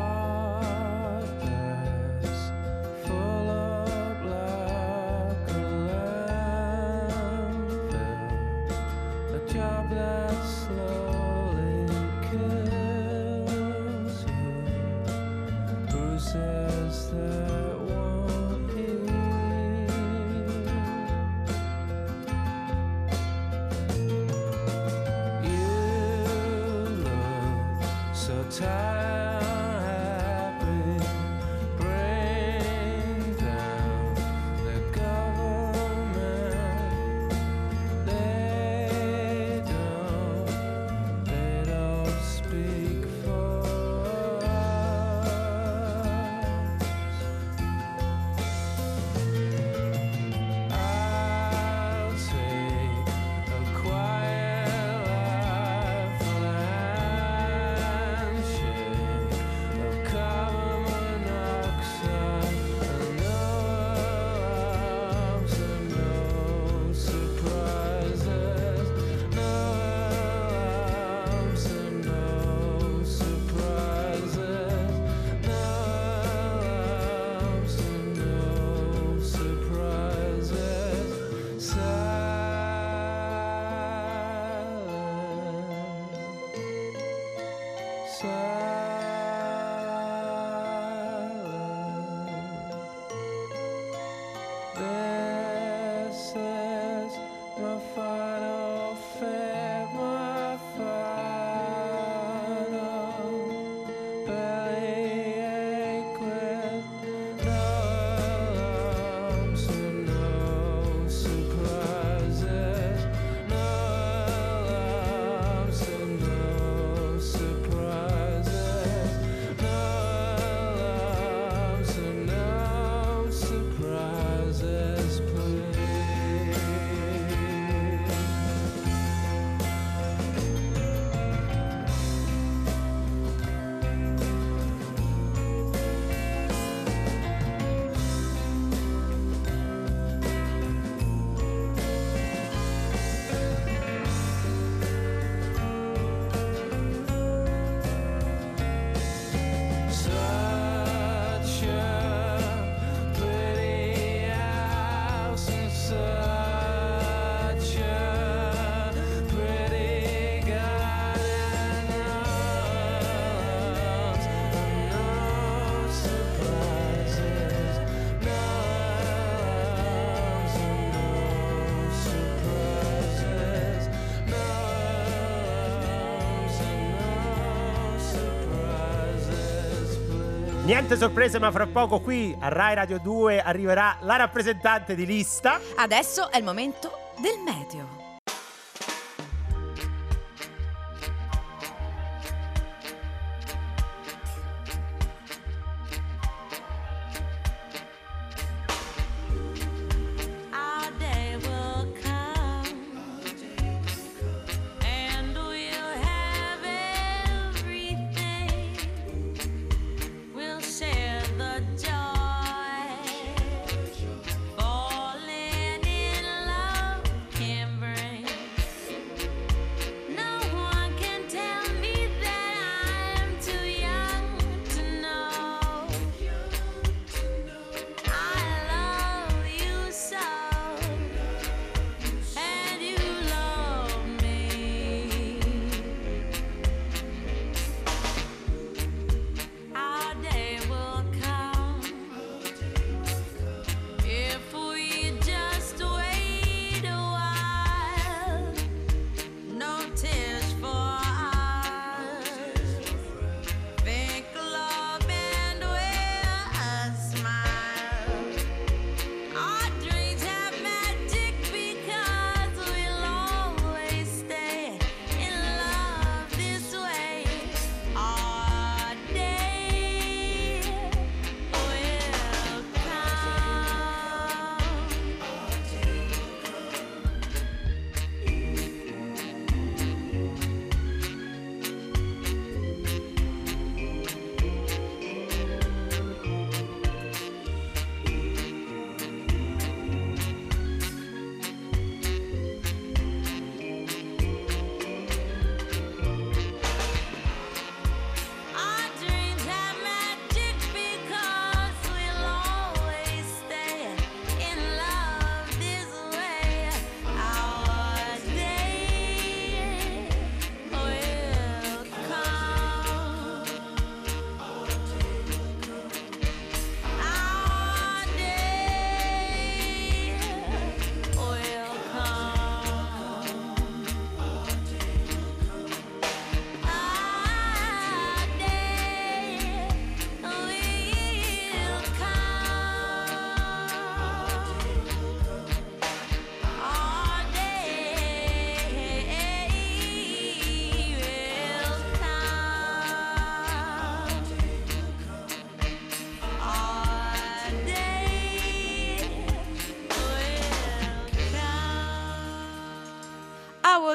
Niente sorprese, ma fra poco qui a Rai Radio 2 arriverà la rappresentante di lista. Adesso è il momento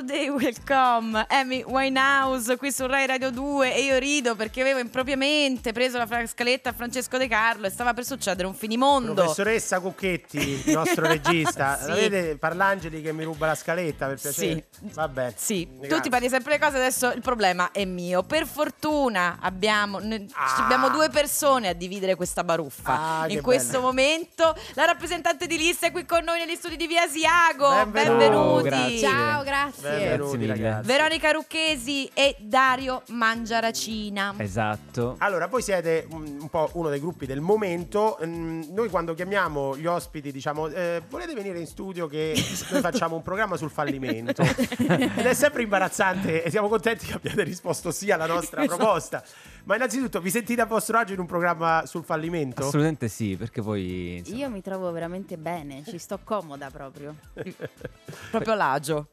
come. Our Day Will Come, Amy Winehouse qui su Rai Radio 2 e io rido perché avevo impropriamente preso la scaletta a Francesco De Carlo e stava per succedere un finimondo. Professoressa Cucchetti, il nostro (laughs) regista. Sì. Avete Parlangeli che mi ruba la scaletta per piacere? Sì. Vabbè. Sì, tu ti parli sempre le cose, adesso il problema è mio. Per fortuna abbiamo, Ah. abbiamo due persone a dividere questa baruffa. Ah, In questo bello. momento la rappresentante di lista è qui con noi negli studi di Via Asiago. Benvenuti. Benvenuti. Ciao, grazie. Grazie mille. ragazzi. Veronica Rucchesi e Dario Mangiaracina. Esatto. Allora, voi siete un, un po' uno dei gruppi del momento. Mm, Noi quando chiamiamo gli ospiti diciamo eh, volete venire in studio che noi (laughs) facciamo un programma sul fallimento. (laughs) Ed è sempre imbarazzante e siamo contenti che abbiate risposto sì alla nostra proposta. Ma innanzitutto vi sentite a vostro agio in un programma sul fallimento? Assolutamente sì, perché poi insomma, Io mi trovo veramente bene, ci sto comoda proprio. (laughs) Proprio l'agio.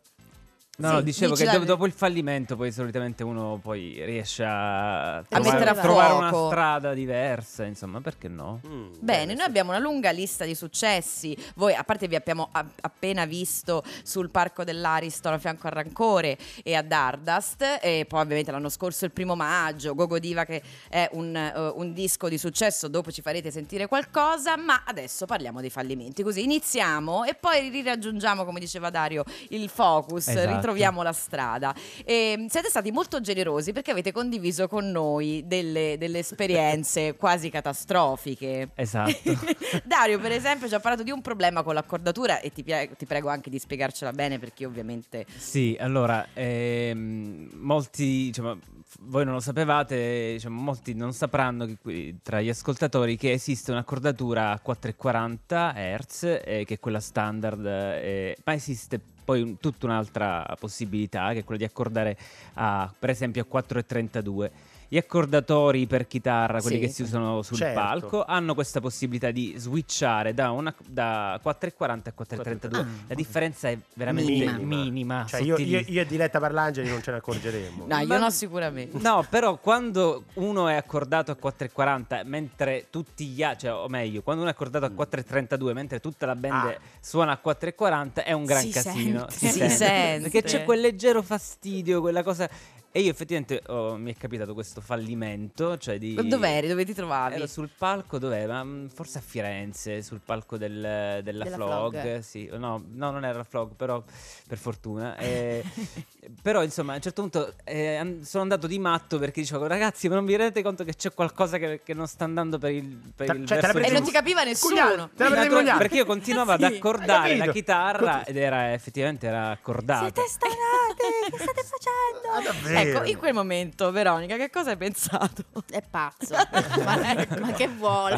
No, no, dicevo che la- do- dopo il fallimento poi solitamente uno poi riesce a, A trovare, a trovare una strada diversa, insomma, perché no? Mm, Bene, noi abbiamo una lunga lista di successi. Voi, a parte, vi abbiamo a- appena visto sul parco dell'Ariston a fianco a Rancore e a Dardust. E poi, ovviamente, l'anno scorso, il primo maggio, Gogo Diva, che è un, eh, un disco di successo. Dopo ci farete sentire qualcosa. Ma adesso parliamo dei fallimenti. Così iniziamo e poi riraggiungiamo, come diceva Dario, il focus. Esatto. Ritroviamo la strada. E siete stati molto generosi perché avete condiviso con noi delle, delle esperienze (laughs) quasi catastrofiche. Esatto. (laughs) Dario, per esempio, ci ha parlato di un problema con l'accordatura e ti, ti prego anche di spiegarcela bene perché ovviamente... Sì, allora, ehm, molti, diciamo, voi non lo sapevate, diciamo, molti non sapranno che qui- tra gli ascoltatori che esiste un'accordatura a 440 Hz, eh, che è quella standard, eh, ma esiste poi tutta un'altra possibilità, che è quella di accordare a, per esempio a 432. Gli accordatori per chitarra, quelli Sì. che si usano sul Certo. palco, hanno questa possibilità di switchare da, una, da 4,40 a 4,32. La differenza è veramente Minima. minima. Cioè, io, io, io e Diletta Parlangeli non ce ne accorgeremo. (laughs) No, io Ma- no sicuramente. No, però quando uno è accordato a 4,40 mentre tutti gli altri, cioè, o meglio, quando uno è accordato a 4,32 mentre tutta la band Ah. suona a 4,40 è un gran Si casino. sente. Si (laughs) sente. Perché c'è quel leggero fastidio, quella cosa. E io effettivamente oh, mi è capitato questo fallimento, cioè di... Dov'eri? Dove ti trovavi? Ero sul palco dove? Ma mm, forse a Firenze, sul palco del- della, Della Flog. Flog. Sì, no, no, non era la Flog, però per fortuna. Eh, (laughs) però insomma, a un certo punto eh, sono andato di matto perché dicevo, ragazzi, ma non vi rendete conto che c'è qualcosa che, che non sta andando per il, per Cioè, il la verso E non ti capiva nessuno. Te la. Perché io continuavo ad (laughs) Sì, accordare hai la chitarra ed era effettivamente era accordata. Siete stanate, che state (laughs) facendo? Ah, davvero? Ecco, in quel momento, Veronica, che cosa hai pensato? (laughs) È pazzo. (laughs) ma, ma che vuole?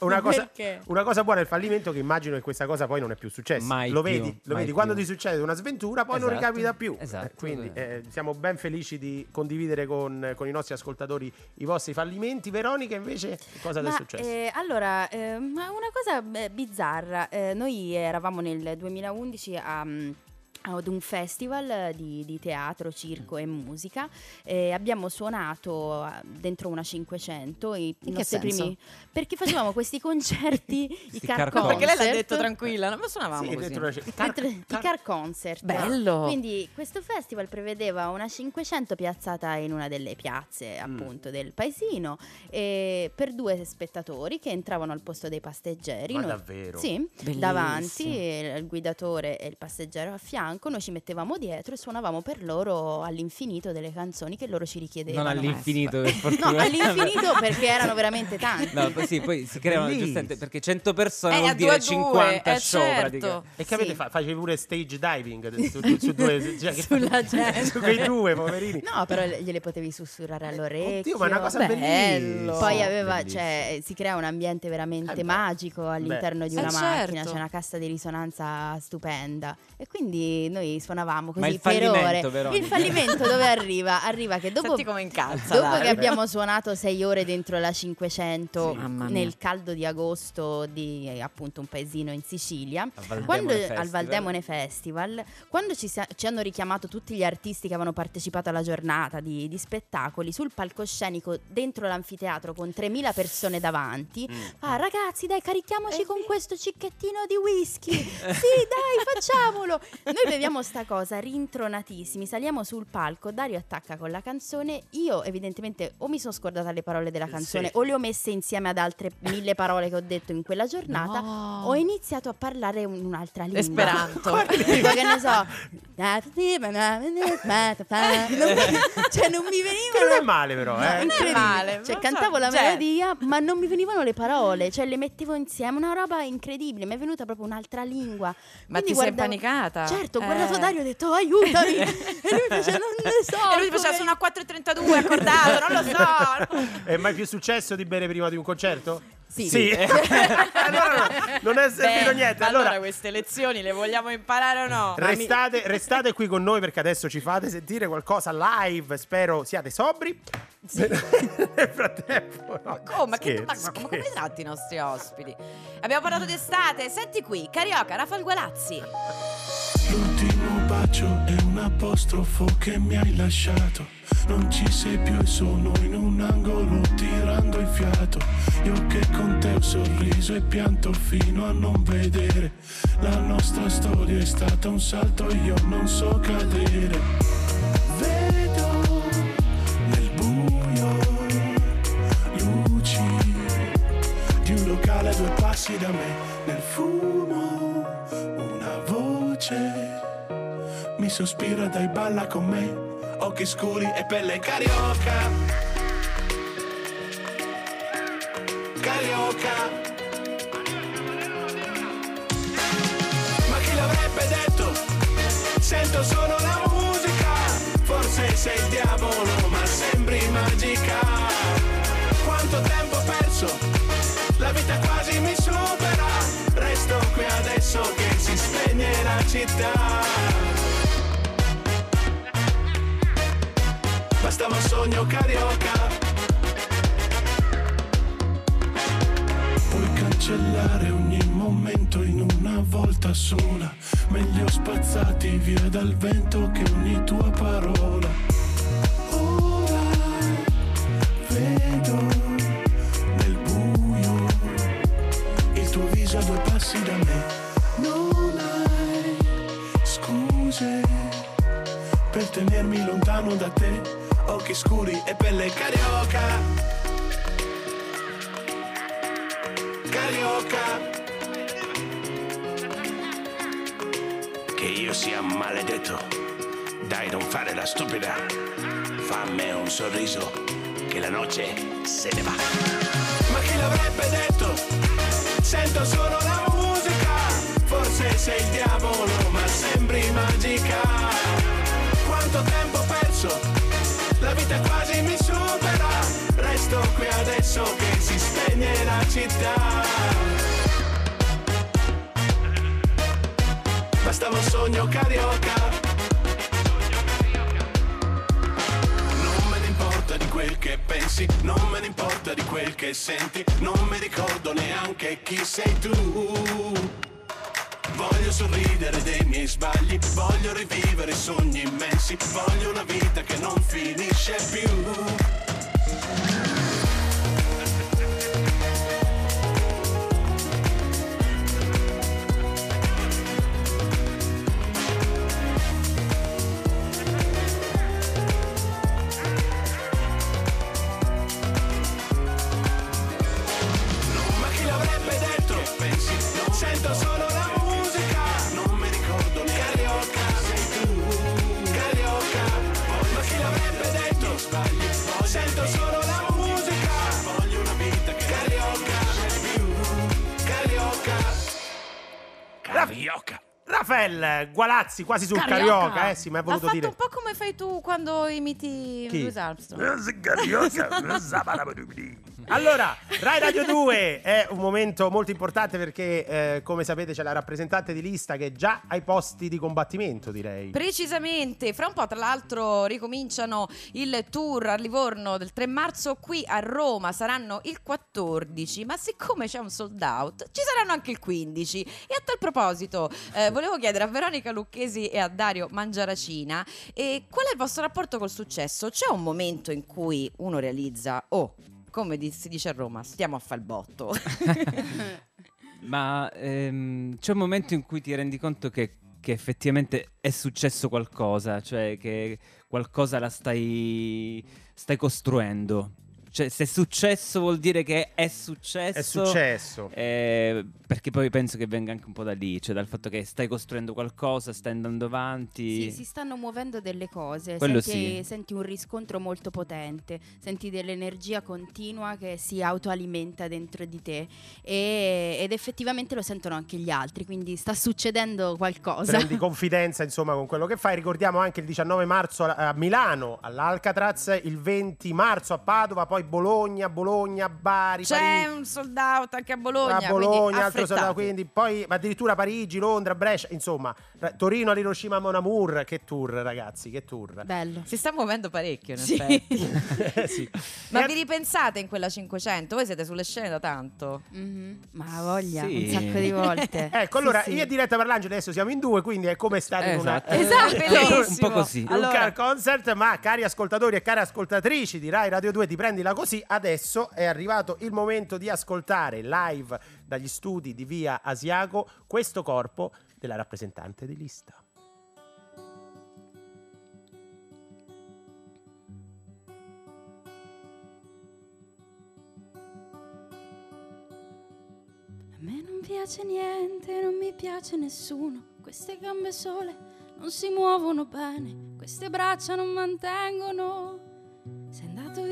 Una cosa, una cosa buona è il fallimento, che immagino che questa cosa poi non è più successa. Mai lo più, vedi, lo mai vedi quando più. ti succede una sventura, poi non Esatto, ricapita più. esatto. Eh, quindi eh, siamo ben felici di condividere con, con i nostri ascoltatori i vostri fallimenti. Veronica, invece, che cosa ti è successo? eh, allora, eh, ma una cosa eh, bizzarra. Eh, noi eravamo nel 2011 a. mm, ad un festival eh, di, di teatro, circo e musica e abbiamo suonato eh, dentro una 500 i, i che nostri senso? primi perché facevamo questi concerti (laughs) i car car concert Perché lei l'ha detto tranquilla, non suonavamo Sì, così. dentro una- car- Mentre- i car- car concert Bello. quindi questo festival prevedeva una 500 piazzata in una delle piazze Mm. appunto del paesino e per due spettatori che entravano al posto dei passeggeri Ma Noi- davvero? sì Bellissimo. davanti il guidatore e il passeggero a fianco noi ci mettevamo dietro e suonavamo per loro all'infinito delle canzoni che loro ci richiedevano Non all'infinito, per (laughs) fortuna. no all'infinito (laughs) perché erano veramente tanti No, poi sì, poi si creano giustamente perché 100 persone Eh, vuol dire due a due, 50 eh, show certo. praticamente. E che avete sì. fa- facevi pure stage diving su, su due cioè, Sulla (laughs) gente. su quei due poverini. No, però gliele potevi sussurrare all'orecchio. Oddio, ma è una cosa Bello. bellissima. Poi aveva, cioè, si crea un ambiente veramente Eh beh. magico all'interno di Eh, una macchina, certo. c'è una cassa di risonanza stupenda. E quindi noi suonavamo così per ore. Veronica? Il fallimento dove arriva? Arriva che dopo, Senti come incalza. dopo che abbiamo suonato sei ore dentro la 500 Sì. Nel caldo di agosto di eh, appunto un paesino in Sicilia, Al Valdemone quando, Festival. al Valdemone Festival, quando ci, ci hanno richiamato tutti gli artisti che avevano partecipato alla giornata di, di spettacoli sul palcoscenico dentro l'anfiteatro con 3.000 persone davanti, Mm. ah ragazzi dai carichiamoci con questo cicchettino di whisky, (laughs) sì dai facciamolo, noi beviamo sta cosa rintronatissimi, saliamo sul palco, Dario attacca con la canzone, io evidentemente o mi sono scordata le parole della canzone Sì. o le ho messe insieme ad altre mille parole che ho detto in quella giornata, No. ho iniziato a parlare un- un'altra lingua. Esperanto. (laughs) Tipo che ne so. (laughs) cioè non mi Che non è venivano male però, No, eh. incredibile. male, Cioè, non so, cantavo la cioè- melodia, ma non mi venivano le parole, cioè le mettevo insieme, una roba incredibile, mi è venuta proprio un'altra lingua. Ma Quindi ti sei guardavo- impanicata? Certo, ho Eh. guardato Dario e ho detto "Oh, aiutami". (laughs) e lui fece "Non ne so". E lui faceva sono a 4.32 accordato, non lo so. È mai più successo di bere prima di un concerto? Sì. (laughs) (laughs) allora no, non è servito Beh, niente. Allora, Allora, queste lezioni le vogliamo imparare o no? restate, restate qui con noi perché adesso ci fate sentire qualcosa live. Spero siate sobri. (laughs) Nel frattempo, no. Oh, ma, che, Scherzo, ma- ma come li scherzo. tratti i nostri ospiti? Abbiamo parlato d'estate, senti qui, Carioca, Rafal Gualazzi. L'ultimo bacio è un apostrofo che mi hai lasciato. Non ci sei più e sono in un angolo tirando il fiato. Io che con te ho sorriso e pianto fino a non vedere. La nostra storia è stata un salto, io non so cadere. Due passi da me. Nel fumo una voce mi sospira dai balla con me. Occhi scuri e pelle carioca. Carioca. Ma chi l'avrebbe detto? Sento solo la musica. Forse sei il diavolo, ma sembri magica. Quanto tempo perso? la vita quasi mi supera. Resto qui adesso che si spegne la città. Bastava un sogno carioca. Puoi cancellare ogni momento in una volta sola. Meglio spazzati via dal vento che ogni tua parola. Occhi scuri e pelle carioca. Carioca. Che io sia maledetto. Dai, non fare la stupida. Fammi un sorriso. Che la noce se ne va. Ma chi l'avrebbe detto? Sento solo la musica. Forse sei il diavolo, ma sembri magica. Vita quasi mi supera. Resto qui adesso che si spegne la città. Bastava un sogno carioca. Non me ne importa di quel che pensi, non me ne importa di quel che senti, non mi ricordo neanche chi sei tu. Voglio sorridere dei miei sbagli, voglio rivivere sogni immensi, voglio una vita che non finisce più. Raffaele Gualazzi, quasi sul Carioca. carioca, eh sì, mi hai voluto ha fatto dire. un po' come fai tu quando imiti Chi? Louis Armstrong. (laughs) Allora, Rai Radio 2 è un momento molto importante perché, eh, come sapete, c'è la rappresentante di lista che è già ai posti di combattimento, direi. Precisamente, fra un po' tra l'altro ricominciano il tour a Livorno del 3 marzo, qui a Roma saranno il 14, ma siccome c'è un sold out ci saranno anche il 15. E a tal proposito eh, volevo chiedere a Veronica Lucchesi e a Dario Mangiaracina eh, qual è il vostro rapporto col successo? C'è un momento in cui uno realizza, oh, come di- si dice a Roma, stiamo a far il botto. (laughs) Ma ehm, c'è un momento in cui ti rendi conto che, che effettivamente è successo qualcosa, cioè che qualcosa la stai, stai costruendo. Cioè, se è successo vuol dire che è successo. È successo. Eh, perché poi penso che venga anche un po' da lì, cioè dal fatto che stai costruendo qualcosa, stai andando avanti. Sì, si stanno muovendo delle cose, Quello senti, sì. senti un riscontro molto potente, senti dell'energia continua che si autoalimenta dentro di te e- ed effettivamente lo sentono anche gli altri, quindi sta succedendo qualcosa. Prendi (laughs) confidenza insomma con quello che fai. Ricordiamo anche il 19 marzo a Milano all'Alcatraz, il 20 marzo a Padova, poi Bologna, Bologna, Bari, C'è Parigi. un sold out anche a Bologna. a Bologna, quindi altro sono- affrettate. quindi poi addirittura Parigi, Londra, Brescia, insomma, ra- Torino all'Hiroshima Mon Amour, che tour ragazzi, che tour. Bello. Si sta muovendo parecchio, in Sì. effetti. Eh, (laughs) (laughs) sì. Ma E- vi ripensate in quella 500? Voi siete sulle scene da tanto. Mhm. Ma voglia, Sì. un sacco di volte. (laughs) Ecco, allora Sì, sì. io e Diretta Parlangelo adesso siamo in due, quindi è come stare in una Esatto. Esatto, bellissimo. Un po' così. in un Allora- car concert, ma cari ascoltatori e care ascoltatrici di Rai Radio 2 ti prendila così, adesso è arrivato il momento di ascoltare live dagli studi di Via Asiago questo corpo della rappresentante di lista. A me non piace niente, non mi piace nessuno. Queste gambe sole non si muovono bene, queste braccia non mantengono.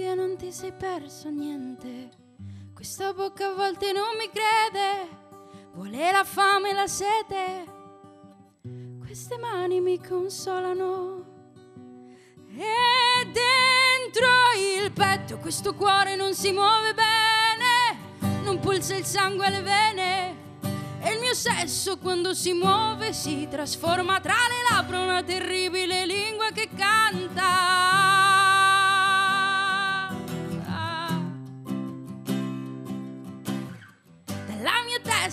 Via, non ti sei perso niente. Questa bocca a volte non mi crede, vuole la fame e la sete. Queste mani mi consolano. E dentro il petto questo cuore non si muove bene, non pulsa il sangue alle vene. E il mio sesso quando si muove si trasforma tra le labbra una terribile lingua che canta.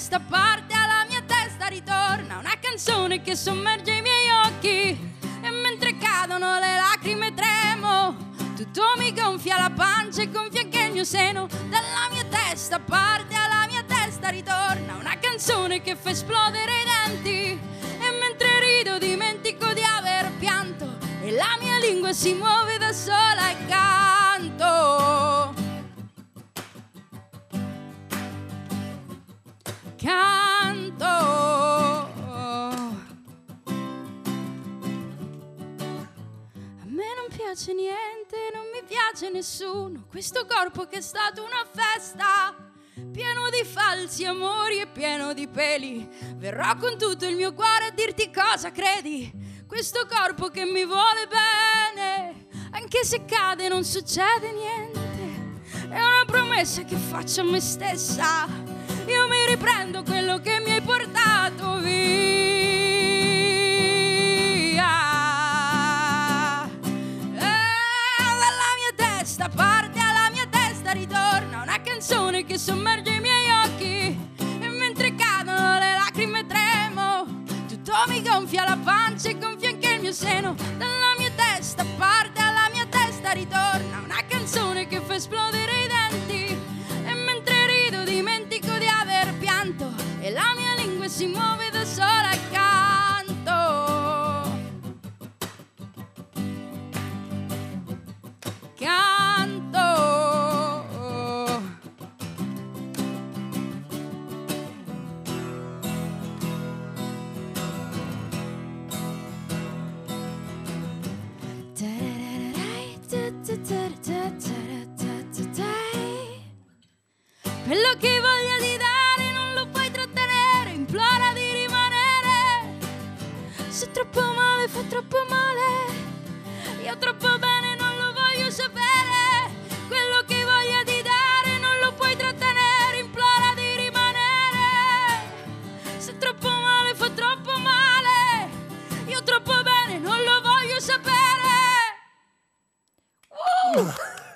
Testa parte, alla mia testa ritorna una canzone che sommerge i miei occhi. E mentre cadono le lacrime tremo, tutto mi gonfia la pancia e gonfia anche il mio seno. Dalla mia testa parte, alla mia testa ritorna una canzone che fa esplodere i denti. E mentre rido dimentico di aver pianto e la mia lingua si muove da sola e canto. Canto. A me non piace niente, non mi piace nessuno. Questo corpo che è stato una festa. Pieno di falsi amori e pieno di peli. Verrò con tutto il mio cuore a dirti cosa credi. Questo corpo che mi vuole bene. Anche se cade non succede niente. È una promessa che faccio a me stessa. Riprendo quello che mi hai portato via. Eh, dalla mia testa parte, alla mia testa ritorna una canzone che sommerge i miei occhi. E mentre cadono le lacrime tremo, tutto mi gonfia la pancia e gonfia anche il mio seno. Dalla mia testa parte, alla mia testa ritorna una canzone che fa esplodere i denti. Male, io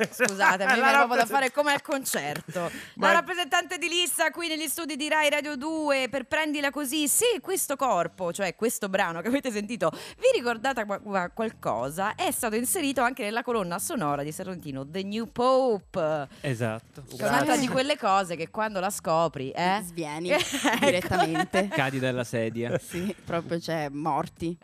Scusate, mi proprio da fare come al concerto. Ma- La rappresentante di lista qui negli studi di Rai Radio 2 per prendila così. Se questo corpo, cioè questo brano che avete sentito, vi ricordate qua- qua- qualcosa, è stato inserito anche nella colonna sonora di Sorrentino The New Pope. Esatto. È un'altra di quelle cose che quando la scopri, eh? Svieni (laughs) Ecco. direttamente. Cadi dalla sedia. (laughs) Sì, proprio cioè morti.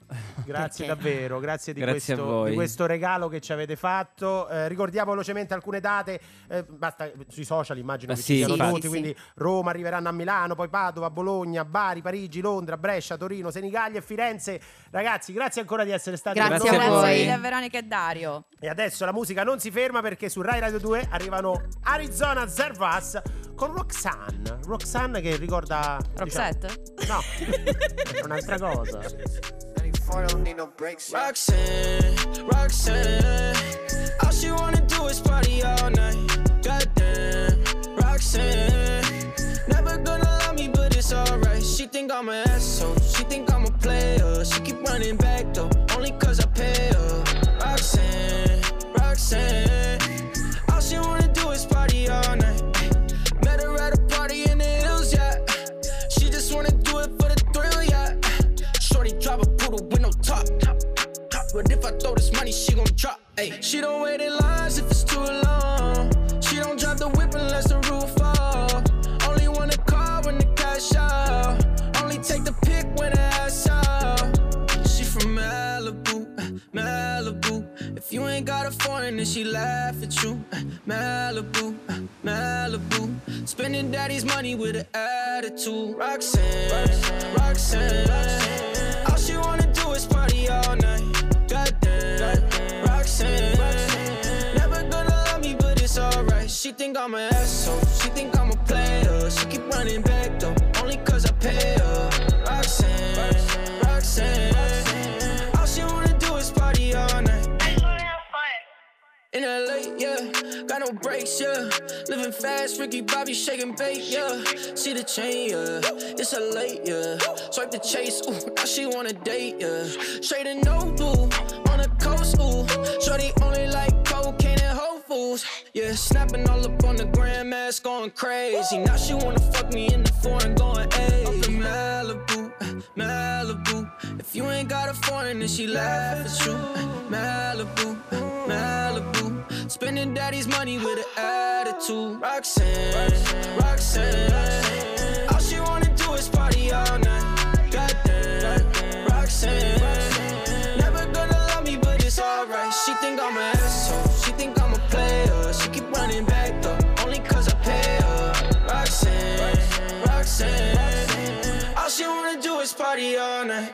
Grazie Perché? davvero, grazie, di, Grazie questo, di questo regalo che ci avete fatto. Eh, ricordiamo velocemente alcune date, eh, basta sui social immagino Ah, che sì, ci siano tutti, quindi Roma arriveranno a Milano, poi Padova, Bologna, Bari, Parigi, Londra, Brescia, Torino, Senigallia e Firenze. Ragazzi, grazie ancora di essere stati Grazie con a noi. Grazie voi. mille a Veronica e Dario. E adesso la musica non si ferma perché su Rai Radio 2 arrivano Arizona Zervas con Roxanne. Roxanne che ricorda... Roxette? Diciamo, no, (laughs) è un'altra cosa. Roxanne, Roxanne, all she wanna do is party all night. Goddamn, Roxanne, never gonna love me, but it's alright. She think I'm an asshole, she think I'm a player. She keep running back though, only cause I pay her. Roxanne, Roxanne, all she wanna do is party all night. Met her at a party in the hills, yeah. She just wanna do it for the thrill, yeah. Shorty drive a poodle with no top. But if I throw this money, she gon' drop. Ay. She don't wait in lines if it's too long. She don't drive the whip unless the roof fall. Only want a car when the cash out. Only take the pick when the ass out. She from Malibu, Malibu. If you ain't got a foreign, then she laugh at you. Malibu, Malibu. Spending daddy's money with an attitude. Roxanne, Roxanne, All she wanna do is party all night. Goddamn, Roxanne. Never gonna love me, but it's alright. She think I'm an asshole. She think I'm a player. She keep running back though, only cause I pay her. Roxanne, Roxanne. All she wanna do is party all night. In LA, yeah, got no brakes, yeah. Living fast, Ricky Bobby shaking bait, yeah. See the chain, yeah. It's a late, yeah. Swipe the chase, ooh, now she wanna date, yeah. Straight and no blue, on the coast, ooh. Shorty only like cocaine and Whole Foods. Yeah, snapping all up on the grandma's going crazy. Now she wanna fuck me in the foreign, going hey. Up in Malibu, Malibu. If you ain't got a foreign, then she laughs at you. Malibu, Malibu. Spending daddy's money with an attitude. Roxanne, Roxanne. All she wanna do is party all night. All she wanna do is party all night.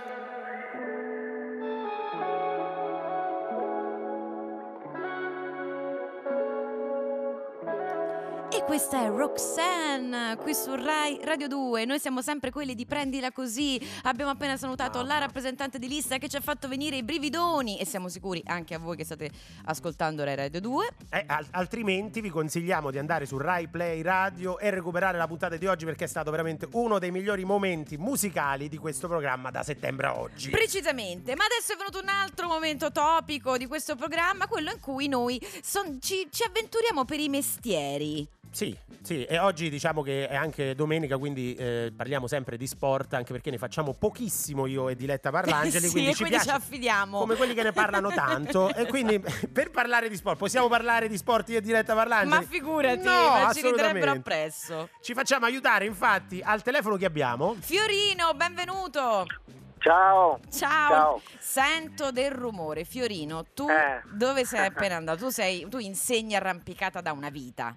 Questa è Roxanne qui su Rai Radio 2. Noi siamo sempre quelli di Prendila Così. Abbiamo appena salutato la rappresentante di lista che ci ha fatto venire i brividoni e siamo sicuri anche a voi che state ascoltando Rai Radio 2. Eh, al- altrimenti vi consigliamo di andare su Rai Play Radio e recuperare la puntata di oggi perché è stato veramente uno dei migliori momenti musicali di questo programma da settembre a oggi. Precisamente, ma adesso è venuto un altro momento topico di questo programma, quello in cui noi son- ci, ci avventuriamo per i mestieri. Sì, sì, e oggi diciamo che è anche domenica, quindi eh, parliamo sempre di sport, anche perché ne facciamo pochissimo io e Diletta Parlangeli, (laughs) sì, quindi e ci quindi ci affidiamo. come quelli che ne parlano (laughs) tanto e quindi per parlare di sport, possiamo parlare di sport io e Diletta Parlangeli? Ma figurati, No, ma ci riderebbero assolutamente. appresso. Ci facciamo aiutare, infatti, al telefono che abbiamo. Fiorino, benvenuto. Ciao. Ciao. Ciao. Sento del rumore. Fiorino, tu Eh. dove sei appena (laughs) andato? Tu, sei, tu insegni arrampicata da una vita.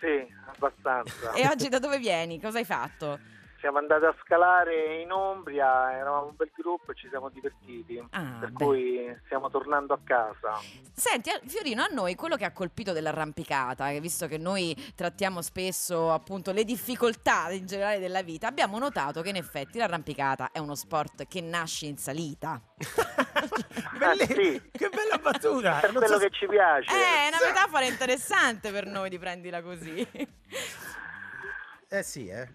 Sì, abbastanza. E oggi da dove vieni? Cosa hai fatto? Siamo andati a scalare in Umbria, eravamo un bel gruppo e ci siamo divertiti. Ah, per beh. cui stiamo tornando a casa. Senti, a- Fiorino, a noi quello che ha colpito dell'arrampicata, che visto che noi trattiamo spesso appunto le difficoltà in generale della vita, abbiamo notato che in effetti l'arrampicata è uno sport che nasce in salita. (laughs) Ah, sì. Che bella battuta! Per Non quello so che ci piace. Eh, è una metafora interessante per noi di prendila così. Eh sì, eh.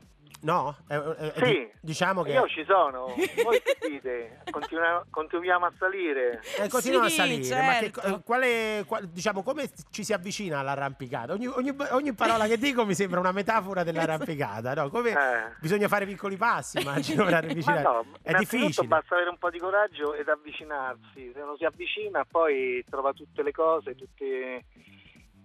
No? Eh, eh, eh, Sì, di- diciamo che io ci sono. Voi dite? Continua- continuiamo a salire. Eh, continuano Sì, a salire, ma che, certo. quale, qual- diciamo, come ci si avvicina all'arrampicata? Ogni, ogni- ogni parola che dico mi sembra una metafora dell'arrampicata, no? Come Eh. bisogna fare piccoli passi, immagino, per (laughs) Ma avvicinare. no, È difficile. basta avere un po' di coraggio ed avvicinarsi. Se uno si avvicina, poi trova tutte le cose, tutte,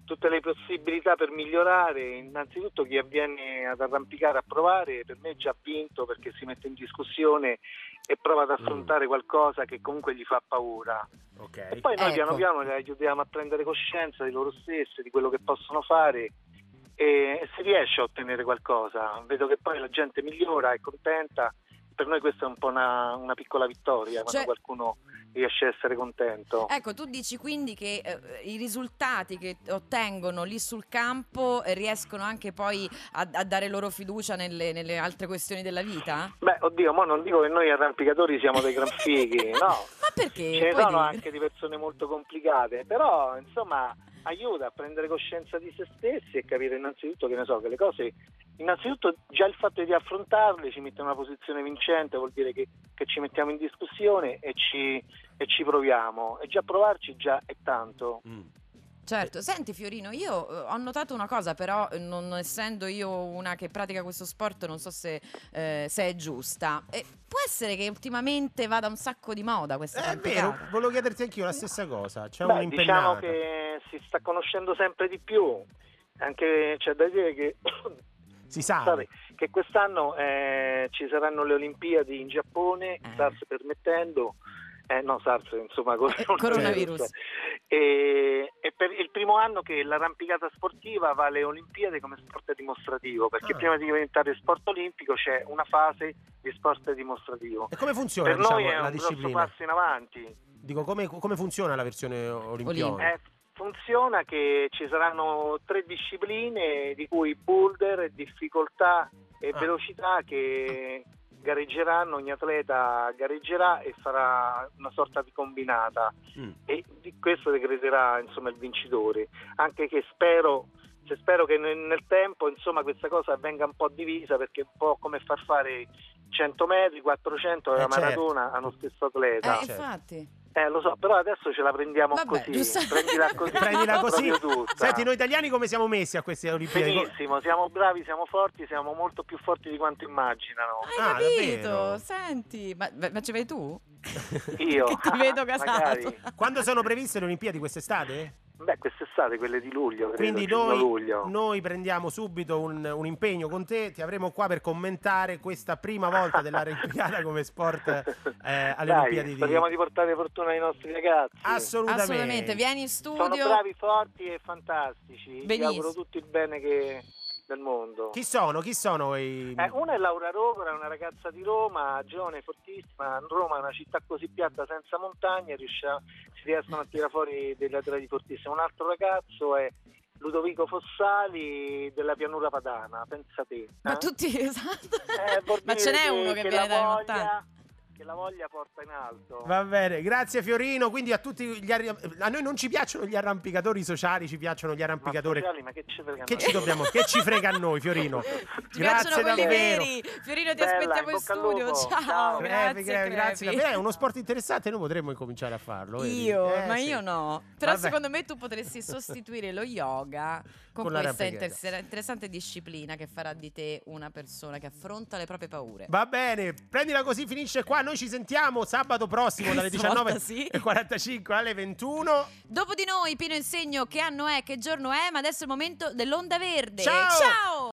tutte le possibilità per migliorare. Innanzitutto chi avviene ad arrampicare a provare, per me è già vinto perché si mette in discussione e prova ad affrontare qualcosa che comunque gli fa paura. Ok. E poi noi Ecco. piano piano li aiutiamo a prendere coscienza di loro stessi, di quello che possono fare e, e si riesce a ottenere qualcosa. Vedo che poi la gente migliora, è contenta. Per noi questa è un po' una, una piccola vittoria quando Cioè- qualcuno riesce a essere contento. Ecco, tu dici quindi che eh, i risultati che ottengono lì sul campo eh, riescono anche poi a, a dare loro fiducia nelle, nelle altre questioni della vita? Beh, oddio, ma non dico che noi arrampicatori siamo dei gran fighi, (laughs) no. Ma perché? Ce ne Puoi sono dire? anche di persone molto complicate, però insomma aiuta a prendere coscienza di se stessi e capire innanzitutto che ne so, che le cose, innanzitutto già il fatto di affrontarle ci mette in una posizione vincente, vuol dire che, che ci mettiamo in discussione e ci, e ci proviamo e già provarci già è tanto. Certo, senti Fiorino, io eh, ho notato una cosa, però eh, non essendo io una che pratica questo sport non so se, eh, se è giusta. Eh, può essere che ultimamente vada un sacco di moda questa È arrampicata? vero, volevo chiederti anch'io la stessa cosa. C'è Beh, diciamo che si sta conoscendo sempre di più, anche c'è da dire che (coughs) Si sa. Che quest'anno eh, ci saranno le Olimpiadi in Giappone, Eh. Permettendo, eh, no SARS, insomma, Eh, coronavirus. E, e per il primo anno che l'arrampicata sportiva va alle Olimpiadi come sport dimostrativo, perché Ah. prima di diventare sport olimpico c'è una fase di sport dimostrativo. E come funziona per diciamo, noi è la un grosso disciplina? passo in avanti. Dico, come, come funziona la versione olimpione? Eh, funziona che ci saranno tre discipline di cui boulder, difficoltà e Ah. velocità che gareggeranno, ogni atleta gareggerà e farà una sorta di combinata Mm. e di questo decreterà insomma il vincitore anche che spero cioè, spero che nel, nel tempo insomma questa cosa venga un po' divisa perché è un po' come far fare 100 metri 400 e Eh, la certo. maratona allo stesso atleta Eh, infatti. Eh, lo so, però adesso ce la prendiamo Vabbè, così. giusto. Prendila (laughs) così. Prendila così. Senti, noi italiani come siamo messi a queste Olimpiadi? Benissimo, siamo bravi, siamo forti, siamo molto più forti di quanto immaginano. Hai Ah, capito? davvero? Senti, ma, ma ci vai tu? Io. (laughs) Che ti vedo (laughs) casato. Magari. Quando sono previste le Olimpiadi quest'estate? Beh, quest'estate, quelle di luglio, Quindi noi, luglio. noi prendiamo subito un, un impegno con te, ti avremo qua per commentare questa prima volta dell'Olimpiada come sport eh, (laughs) alle Dai, Olimpiadi di... speriamo di portare fortuna ai nostri ragazzi. Assolutamente. Assolutamente, vieni in Sono studio. bravi, forti e fantastici. Benissimo. auguro tutto il bene che- del mondo. Chi sono? Chi sono i... Eh, una è Laura Rovera, una ragazza di Roma, giovane, fortissima. Roma è una città così piatta senza montagne, riusciamo- si riescono a tirare fuori degli atleti fortissimi. Un altro ragazzo è Ludovico Fossali della pianura padana, pensa te. Ma eh? tutti, (laughs) esatto. Eh, Ma ce n'è uno che la viene dalle voglia- montagne. Che la voglia porta in alto. Va bene, grazie Fiorino. Quindi a tutti gli arri- a noi non ci piacciono gli arrampicatori sociali, ci piacciono gli arrampicatori. Sociali, ma che ci frega Che noi? ci dobbiamo? Che ci frega a noi, Fiorino? (laughs) Ci grazie piacciono quelli davvero. veri. Fiorino, ti Bella, aspettiamo in studio. Ciao, Ciao. grazie. Crepi, crepi, grazie. Crepi. davvero, È uno sport interessante, noi potremmo incominciare a farlo. Io, Eh, ma sì. io no. Però Vabbè. secondo me tu potresti sostituire lo yoga con, Con questa inter- interessante disciplina che farà di te una persona che affronta le proprie paure. Va bene, prendila così, finisce qua. Noi ci sentiamo sabato prossimo dalle Questa volta 19.45 alle 21. Dopo di noi, Pino Insegno, che anno è, che giorno è, ma adesso è il momento dell'onda verde. Ciao! Ciao!